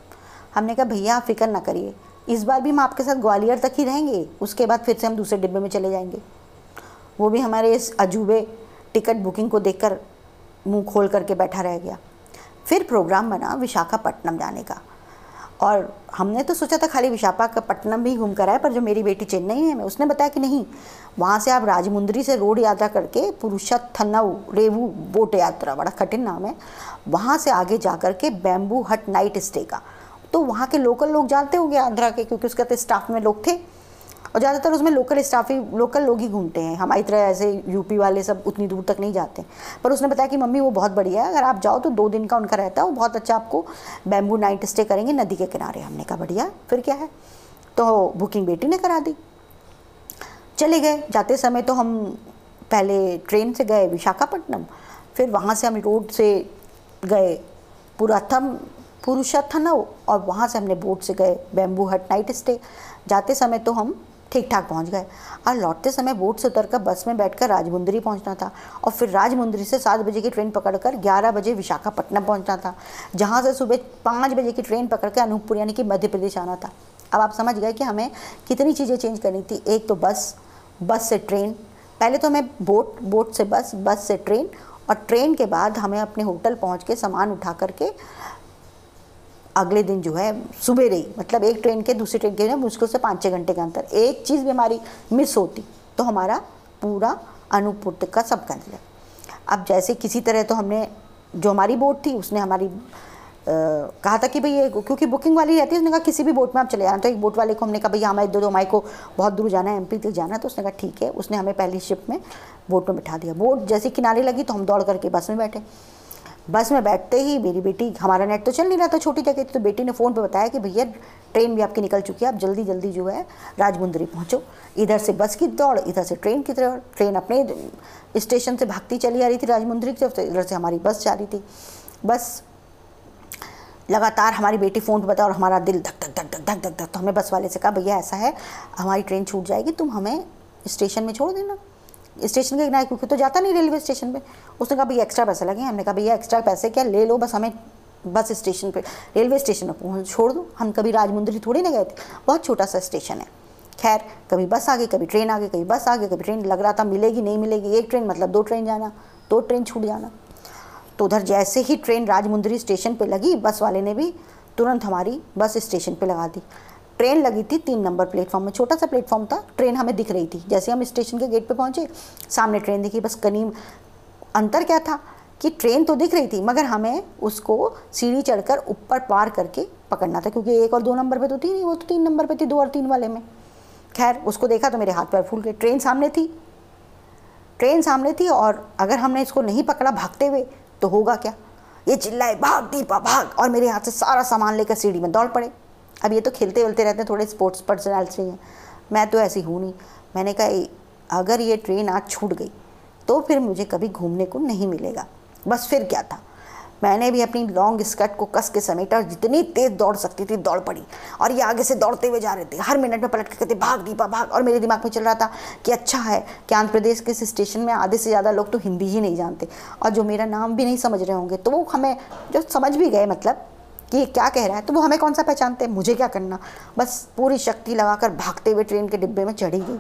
Speaker 1: हमने कहा, भैया, आप फ़िक्र ना करिए। इस बार भी हम आपके साथ ग्वालियर तक ही रहेंगे, उसके बाद फिर से हम दूसरे डिब्बे में चले जाएँगे। वो भी हमारे इस अजूबे टिकट बुकिंग को देखकर मुँह खोल करके बैठा रह गया। फिर प्रोग्राम बना विशाखापट्टनम जाने का। और हमने तो सोचा था खाली विशाखापट्टनम भी घूम कर आए, पर जो मेरी बेटी चेन्नई है, मैं उसने बताया कि नहीं। वहाँ से आप राजमुंदरी से रोड यात्रा करके पुरुषथनऊ रेवू बोट यात्रा, बड़ा कठिन नाम है, वहाँ से आगे जा कर के बैम्बू हट नाइट स्टे का। तो वहाँ के लोकल लोग जानते होंगे आंध्रा के, क्योंकि उसके स्टाफ में लोग थे। और ज़्यादातर उसमें लोकल स्टाफ ही लोकल लोग ही घूमते हैं। हमारी तरह ऐसे यूपी वाले सब उतनी दूर तक नहीं जाते। पर उसने बताया कि मम्मी वो बहुत बढ़िया है। अगर आप जाओ तो दो दिन का उनका रहता है। वो बहुत अच्छा आपको बैम्बू नाइट स्टे करेंगे नदी के किनारे। हमने कहा, बढ़िया, फिर क्या है? तो बुकिंग बेटी ने करा दी। चले गए। जाते समय तो हम पहले ट्रेन से गए विशाखापट्टनम। फिर वहाँ से हम रोड से गए। पुराथम पुरुषाथनव और वहाँ से हमने बोट से गए। बैम्बू हट नाइट स्टे जाते समय तो हम ठीक ठाक पहुँच गए। और लौटते समय बोट से उतरकर बस में बैठकर राजमुंदरी पहुँचना था और फिर राजमुंदरी से सात बजे की ट्रेन पकड़कर ग्यारह बजे विशाखापट्टनम पहुँचना था, जहाँ से सुबह पाँच बजे की ट्रेन पकड़ कर अनूपपुर यानी कि मध्य प्रदेश आना था। अब आप समझ गए कि हमें कितनी चीज़ें चेंज करनी थी। एक तो बस बस से ट्रेन, पहले तो हमें बोट बोट से बस बस से ट्रेन और ट्रेन के बाद हमें अपने होटल पहुँच के सामान उठा करके अगले दिन जो है, सुबह रही। मतलब एक ट्रेन के, दूसरी ट्रेन के ना मुश्किल से पाँच छः घंटे का अंतर। एक चीज़ भी हमारी मिस होती तो हमारा पूरा तक का सब कैंसिल अब जैसे किसी तरह तो हमने, जो हमारी बोट थी, उसने हमारी कहा था कि भाई ये, क्योंकि बुकिंग वाली रहती है, उसने कहा किसी भी बोट में आप चले जाना। तो एक बोट वाले को हमने कहा भैया हमारे दो दो हमारे को बहुत दूर जाना है एमपी तक जाना है। तो उसने कहा, ठीक है। उसने हमें पहली शिप में बोट में बिठा दिया। बोट जैसे किनारे लगी तो हम दौड़ करके बस में बैठे। बस में बैठते ही मेरी बेटी, हमारा नेट तो चल नहीं रहा था छोटी जगह तो बेटी ने फ़ोन पर बताया कि भैया, ट्रेन भी आपकी निकल चुकी है, आप जल्दी जल्दी जो है, राजमुंदरी पहुँचो। इधर से बस की दौड़, इधर से ट्रेन की तरह ट्रेन अपने स्टेशन से भागती चली आ रही थी राजमुंदरी की तरफ़ इधर से हमारी बस जा रही थी। बस लगातार हमारी बेटी फ़ोन पर बता और हमारा दिल धक धक धक धक धक धक धक तो हमने बस वाले से कहा, भैया, ऐसा है, हमारी ट्रेन छूट जाएगी, तुम हमें स्टेशन में छोड़ देना। स्टेशन के किनारे, क्योंकि तो जाता नहीं रेलवे स्टेशन पे। उसने कहा, भैया एक्स्ट्रा पैसे लगे हमने कहा, भैया एक्स्ट्रा पैसे क्या? ले लो, बस हमें बस स्टेशन पे, रेलवे स्टेशन पर छोड़ दो। हम कभी राजमुंदरी थोड़ी ना गए थे। बहुत छोटा सा स्टेशन है। खैर, कभी बस आ गई, कभी ट्रेन आ गई, कभी बस आ गई, कभी ट्रेन, लग रहा था मिलेगी, नहीं मिलेगी, एक ट्रेन मतलब दो ट्रेन जाना, दो ट्रेन छूट जाना। तो उधर जैसे ही ट्रेन राजमुंदरी स्टेशन पे लगी, बस वाले ने भी तुरंत हमारी बस स्टेशन पे लगा दी। ट्रेन लगी थी तीन नंबर प्लेटफॉर्म में, छोटा सा प्लेटफॉर्म था, ट्रेन हमें दिख रही थी। जैसे हम स्टेशन के गेट पे पहुँचे, सामने ट्रेन दिखी, बस कनीम अंतर क्या था कि ट्रेन तो दिख रही थी, मगर हमें उसको सीढ़ी चढ़कर ऊपर पार करके पकड़ना था, क्योंकि एक और दो नंबर पे तो थी नहीं, वो तो तीन नंबर पे थी, दो और तीन वाले में। खैर, उसको देखा तो मेरे हाथ पैर फूल गए। ट्रेन सामने थी। ट्रेन सामने थी और अगर हमने इसको नहीं पकड़ा भागते हुए तो होगा क्या? ये चिल्लाए, भाग दीपा, भाग। और मेरे हाथ से सारा सामान लेकर सीढ़ी में दौड़ पड़े। अब ये तो खेलते वेलते रहते हैं, थोड़े स्पोर्ट्स पर्सनैलिटी हैं। मैं तो ऐसी हूँ नहीं। मैंने कहा अगर ये ट्रेन आज छूट गई तो फिर मुझे कभी घूमने को नहीं मिलेगा। बस फिर क्या था? मैंने भी अपनी लॉन्ग स्कर्ट को कस के समेटा और जितनी तेज़ दौड़ सकती थी, दौड़ पड़ी। और ये आगे से दौड़ते हुए जा रहे थे। हर मिनट में पलट के कहते, भाग दीपा, भाग। और मेरे दिमाग में चल रहा था कि अच्छा है कि आंध्र प्रदेश के इस स्टेशन में आधे से ज़्यादा लोग तो हिंदी ही नहीं जानते। और जो मेरा नाम भी नहीं समझ रहे होंगे तो वो हमें जो समझ भी गए मतलब कि ये क्या कह रहा है? तो वो हमें कौन सा पहचानते हैं? मुझे क्या करना? बस पूरी शक्ति लगाकर भागते हुए ट्रेन के डिब्बे में चढ़ी गई।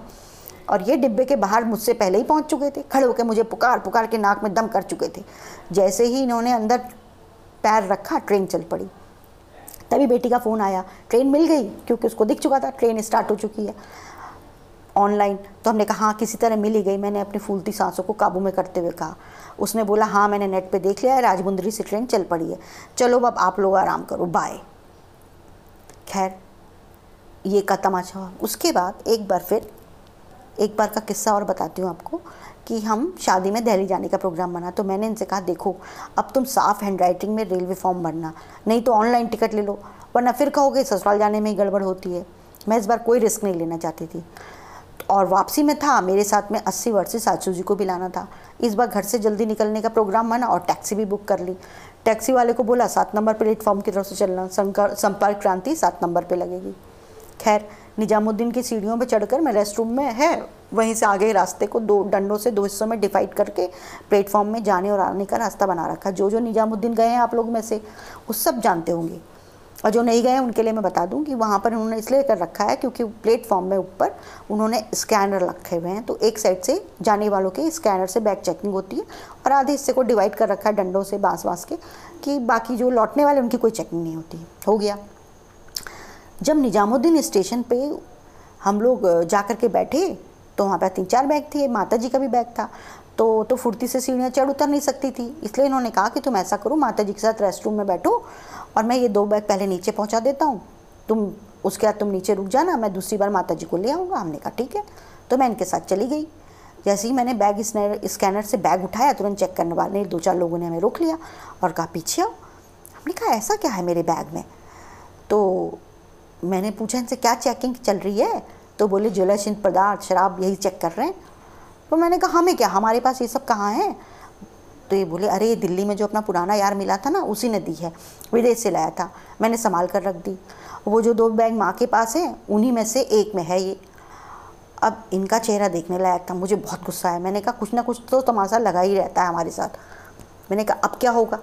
Speaker 1: और ये डिब्बे के बाहर मुझसे पहले ही पहुँच चुके थे। खड़े होकर मुझे पुकार पुकार के नाक में दम कर चुके थे। जैसे ही इन्होंने अंदर पैर रखा, ट्रेन चल पड़ी। तभी बेटी का फ़ोन आया। ट्रेन मिल गई? क्योंकि उसको दिख चुका था, ट्रेन स्टार्ट हो चुकी है। ऑनलाइन। तो हमने कहा हाँ किसी तरह मिल ही गई। मैंने अपनी फूलती सांसों को काबू में करते हुए कहा। उसने बोला हाँ मैंने नेट पे देख लिया है, राजमुंदरी से ट्रेन चल पड़ी है। चलो अब आप लोग आराम करो बाय खैर, ये का तमाशा हुआ। उसके बाद एक बार फिर, एक बार का किस्सा और बताती हूँ आपको कि हम शादी में दिल्ली जाने का प्रोग्राम बना तो मैंने इनसे कहा, देखो, अब तुम साफ़ हैंड राइटिंग में रेलवे फॉर्म भरना, नहीं तो ऑनलाइन टिकट ले लो, वरना फिर कहोगे, ससुराल जाने में ही गड़बड़ होती है। मैं इस बार कोई रिस्क नहीं लेना चाहती थी। और वापसी में था, मेरे साथ में अस्सी वर्ष से सासू जी को भी लाना था। इस बार घर से जल्दी निकलने का प्रोग्राम बना और टैक्सी भी बुक कर ली। टैक्सी वाले को बोला, सात नंबर प्लेटफॉर्म की तरफ़ से चलना संपर्क क्रांति सात नंबर पर लगेगी। खैर, निजामुद्दीन की सीढ़ियों पे चढ़कर मैं रेस्ट रूम में है, वहीं से आगे रास्ते को दो, डंडों से दो हिस्सों में डिवाइड करके प्लेटफॉर्म में जाने और आने का रास्ता बना रखा। जो जो निजामुद्दीन गए हैं आप लोग में से वो सब जानते होंगे। और जो नहीं गए उनके लिए मैं बता दूँ कि वहाँ पर उन्होंने इसलिए कर रखा है क्योंकि प्लेटफॉर्म में ऊपर उन्होंने स्कैनर रखे हुए हैं। तो एक साइड से जाने वालों के स्कैनर से बैक चेकिंग होती है और आधे हिस्से को डिवाइड कर रखा है डंडों से बाँस बाँस के, कि बाकी जो लौटने वाले उनकी कोई चेकिंग नहीं होती। हो गया। जब निजामुद्दीन स्टेशन पे हम लोग जा के बैठे तो वहाँ पर तीन चार बैग थे माता जी का भी बैग था तो तो फुर्ती से सीढ़ियाँ चढ़ उतर नहीं सकती थी। इसलिए इन्होंने कहा कि तुम ऐसा करो माता जी के साथ रेस्ट रूम में बैठो और मैं ये दो बैग पहले नीचे पहुँचा देता हूँ। तुम उसके बाद तुम नीचे रुक जाना, मैं दूसरी बार माता जी को ले आऊँगा। हमने कहा, ठीक है। तो मैं इनके साथ चली गई। जैसे ही मैंने बैग स्कैनर से बैग उठाया, तुरंत चेक करने वाले, दो चार लोगों ने हमें रोक लिया और कहा, पीछे आओ। हमने कहा, ऐसा क्या है मेरे बैग में? तो मैंने पूछा, इनसे क्या चेकिंग चल रही है? तो बोले ज्वेलर्स पदार्थ, शराब, यही चेक कर रहे हैं। तो मैंने कहा, हमें क्या? हमारे पास ये सब कहाँ है? तो ये बोले, अरे ये दिल्ली में जो अपना पुराना यार मिला था ना, उसी ने दी है, विदेश से लाया था, मैंने संभाल कर रख दी। वो जो दो बैग माँ के पास हैं, उन्हीं में से एक में है ये। अब इनका चेहरा देखने लायक था, मुझे बहुत गुस्सा आया। मैंने कहा, कुछ ना कुछ तो तमाशा लगा ही रहता है हमारे साथ। मैंने कहा, अब क्या होगा?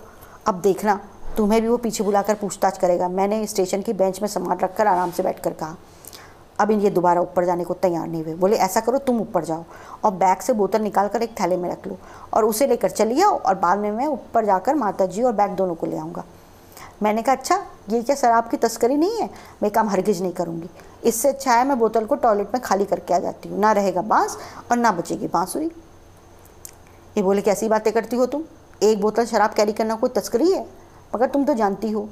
Speaker 1: अब देखना, तुम्हें भी वो पीछे बुलाकर पूछताछ करेगा। मैंने स्टेशन की बेंच में सामान रखकर आराम से बैठ कर कहा। अब इन ये दोबारा ऊपर जाने को तैयार नहीं हुए। बोले, ऐसा करो, तुम ऊपर जाओ और बैग से बोतल निकाल कर एक थैले में रख लो और उसे लेकर चली आओ और बाद में मैं ऊपर जाकर माता जी और बैग दोनों को ले आऊँगा। मैंने कहा अच्छा ये क्या शराब की तस्करी नहीं है? मैं काम हरगिज नहीं करूँगी। इससे अच्छा है, मैं बोतल को टॉयलेट में खाली करके आ जाती हूँ। ना रहेगा बाँस और ना बचेगी बाँसुरी। ये बोले, कैसी बातें करती हो तुम? एक बोतल शराब कैरी करना कोई तस्करी है? मगर तुम तो जानती हो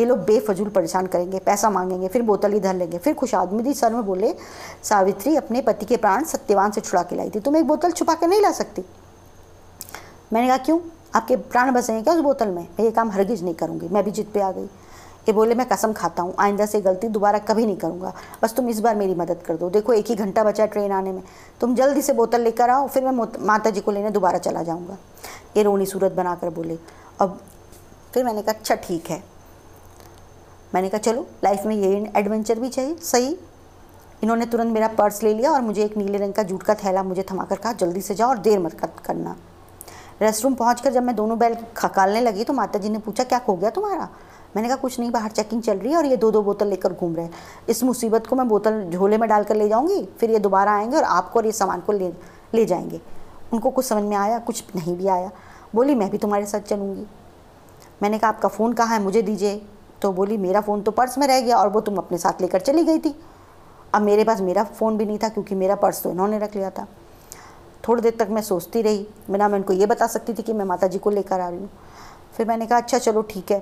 Speaker 1: ये लोग बेफजूल परेशान करेंगे, पैसा मांगेंगे, फिर बोतल इधर लेंगे। फिर खुश आदमी सर में बोले, सावित्री, अपने पति के प्राण सत्यवान से छुड़ा के लाई थी। तुम एक बोतल छुपा के नहीं ला सकती? मैंने कहा, क्यों? आपके प्राण बसेंगे क्या उस बोतल में? मैं ये काम हरगिज नहीं करूँगी। मैं भी जिद पे आ गई। ये बोले, मैं कसम खाता हूँ। आइंदा से गलती दोबारा कभी नहीं करूँगा। बस तुम इस बार मेरी मदद कर दो। देखो, एक ही घंटा बचा ट्रेन आने में। तुम जल्दी से बोतल लेकर आओ, फिर मैं माता जी को लेने दोबारा चला जाऊँगा। ये रोनी सूरत बनाकर बोले। अब फिर मैंने कहा अच्छा ठीक है। मैंने कहा, चलो लाइफ में ये एडवेंचर भी चाहिए। सही। इन्होंने तुरंत मेरा पर्स ले लिया और मुझे एक नीले रंग का जूट का थैला मुझे थमा कर कहा, जल्दी से जाओ और देर मत करना। रेस्ट रूम पहुँच जब मैं दोनों बैल खकालने लगी तो माता जी ने पूछा, क्या हो गया तुम्हारा? मैंने कहा, कुछ नहीं, बाहर चेकिंग चल रही है और ये दो दो बोतल लेकर घूम रहे हैं। इस मुसीबत को मैं बोतल झोले में डाल कर ले जाऊँगी, फिर ये दोबारा आएँगे और आपको और ये सामान को ले ले जाएँगे। उनको कुछ समझ में आया, कुछ नहीं भी आया। बोली, मैं भी तुम्हारे साथ चलूँगी। मैंने कहा, आपका फ़ोन कहाँ है? मुझे दीजिए। तो बोली, मेरा फ़ोन तो पर्स में रह गया और वो तुम अपने साथ लेकर चली गई थी। अब मेरे पास मेरा फ़ोन भी नहीं था क्योंकि मेरा पर्स तो इन्होंने रख लिया था। थोड़ी देर तक मैं सोचती रही, बिना मैं उनको ये बता सकती थी कि मैं माता जी को लेकर आ रही हूँ। फिर मैंने कहा अच्छा चलो ठीक है।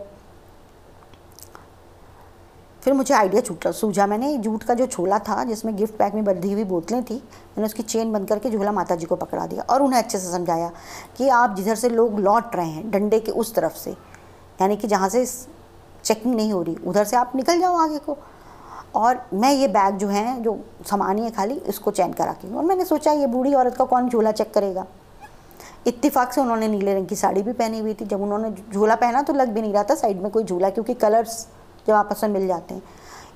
Speaker 1: फिर मुझे आइडिया छूटा, सूझा। मैंने जूट का जो छोला था, जिसमें गिफ्ट पैक में बंधी हुई बोतलें थी, मैंने उसकी चेन बंद करके झोला माता जी को पकड़ा दिया और उन्हें अच्छे से समझाया कि आप जिधर से लोग लौट रहे हैं, डंडे के उस तरफ़ से, यानी कि जहाँ से चेकिंग नहीं हो रही। उधर से आप निकल जाओ आगे को। और मैं ये बैग जो है, जो सामान ही है खाली, इसको चैन करा के। और मैंने सोचा, ये बूढ़ी औरत का कौन झोला चेक करेगा? इत्तेफाक से उन्होंने नीले रंग की साड़ी भी पहनी हुई थी। जब उन्होंने झोला पहना तो लग भी नहीं रहा था साइड में कोई झूला, क्योंकि कलर्स जब आपस में मिल जाते हैं।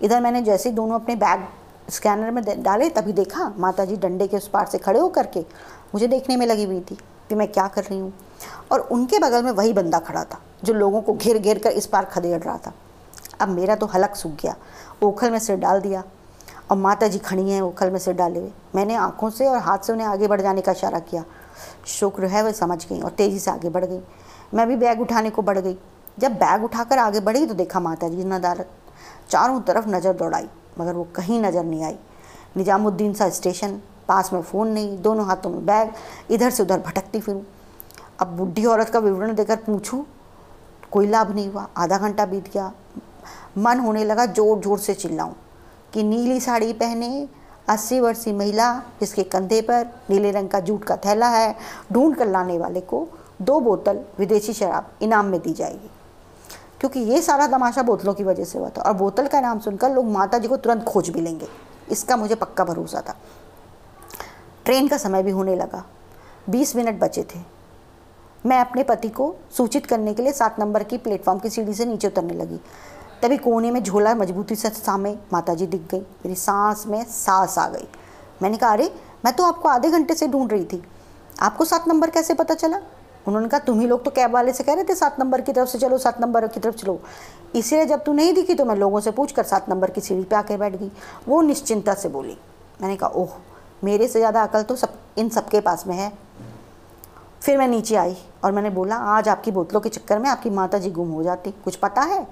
Speaker 1: इधर मैंने जैसे ही दोनों अपने बैग स्कैनर में डाले, तभी देखा माता जी डंडे के उस पार से खड़े होकर के मुझे देखने में लगी हुई थी कि मैं क्या कर रही हूँ। और उनके बगल में वही बंदा खड़ा था, जो लोगों को घेर घेर कर इस पार खदेड़ रहा था। अब मेरा तो हलक सूख गया, ओखल में सिर डाल दिया और माता जी खड़ी हैं ओखल में सिर डाले हुए। मैंने आँखों से और हाथ से उन्हें आगे बढ़ जाने का इशारा किया। शुक्र है वह समझ गई और तेज़ी से आगे बढ़ गई। मैं भी बैग उठाने को बढ़ गई। जब बैग उठाकर आगे बढ़ी तो देखा माता जी नदारत चारों तरफ़ नज़र दौड़ाई, मगर वो कहीं नज़र नहीं आई। निजामुद्दीन सा स्टेशन, पास में फ़ोन नहीं, दोनों हाथों में बैग, इधर से उधर भटकती फिरूँ। अब बुढ़ी औरत का विवरण देकर पूछूँ, कोई लाभ नहीं हुआ, आधा घंटा बीत गया। मन होने लगा ज़ोर ज़ोर से चिल्लाऊं कि नीली साड़ी पहने अस्सी वर्षीय महिला जिसके कंधे पर नीले रंग का जूट का थैला है, ढूंढ कर लाने वाले को दो बोतल विदेशी शराब इनाम में दी जाएगी। क्योंकि ये सारा तमाशा बोतलों की वजह से हुआ था और बोतल का नाम सुनकर लोग माता जी को तुरंत खोज भी लेंगे। इसका मुझे पक्का भरोसा था। ट्रेन का समय भी होने लगा। बीस मिनट बचे थे। मैं अपने पति को सूचित करने के लिए सात नंबर की प्लेटफॉर्म की सीढ़ी से नीचे उतरने लगी। तभी कोने में झोला मजबूती से सामने माता जी दिख गई। मेरी सांस में सांस आ गई। मैंने कहा, अरे, मैं तो आपको आधे घंटे से ढूंढ रही थी। आपको सात नंबर कैसे पता चला? उन्होंने कहा, तुम ही लोग तो कैब वाले से कह रहे थे सात नंबर की तरफ़ से चलो, सात नंबर की तरफ़ चलो। इसीलिए जब तू नहीं दिखी तो मैं लोगों से पूछ कर सात नंबर की सीढ़ी पे आकर बैठ गई। वो निश्चिंता से बोली। मैंने कहा, ओह, मेरे से ज़्यादा अकल तो सब, इन सबके पास में है। फिर मैं नीचे आई और मैंने बोला, आज आपकी बोतलों के चक्कर में आपकी माता जी गुम हो जाती। कुछ पता है?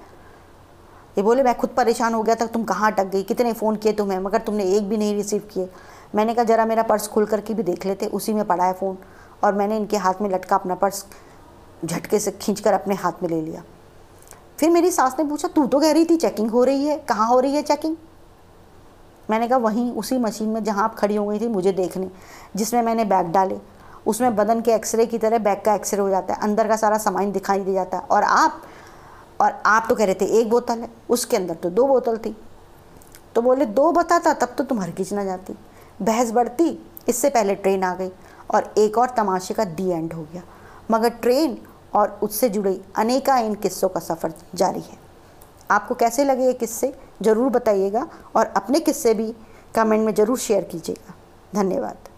Speaker 1: ये बोले, मैं खुद परेशान हो गया था। तुम कहाँ अटक गई? कितने फ़ोन किए तुम्हें? मगर तुमने एक भी नहीं रिसीव किए। मैंने कहा, ज़रा मेरा पर्स खोल करके भी देख लेते। उसी में पड़ा है फ़ोन। और मैंने इनके हाथ में लटका अपना पर्स झटके से खींच कर अपने हाथ में ले लिया। फिर मेरी सास ने पूछा, तू तो कह रही थी चेकिंग हो रही है। कहाँ हो रही है चेकिंग मैंने कहा, वहीं, उसी मशीन में जहाँ आप खड़ी हो गई थी, मुझे देखने, जिसमें मैंने बैग डाले। उसमें बदन के एक्सरे की तरह बैक का एक्सरे हो जाता है, अंदर का सारा सामान दिखाई दे जाता है। और आप और आप तो कह रहे थे एक बोतल है, उसके अंदर तो दो बोतल थी। तो बोले, दो बताता, तब तो तुम्हारी खींच ना जाती। बहस बढ़ती, इससे पहले ट्रेन आ गई और एक और तमाशे का दी एंड हो गया। मगर ट्रेन और उससे जुड़े अनेका इन किस्सों का सफ़र जारी है। आपको कैसे लगे ये किस्से? ज़रूर बताइएगा और अपने किस्से भी कमेंट में ज़रूर शेयर कीजिएगा। धन्यवाद।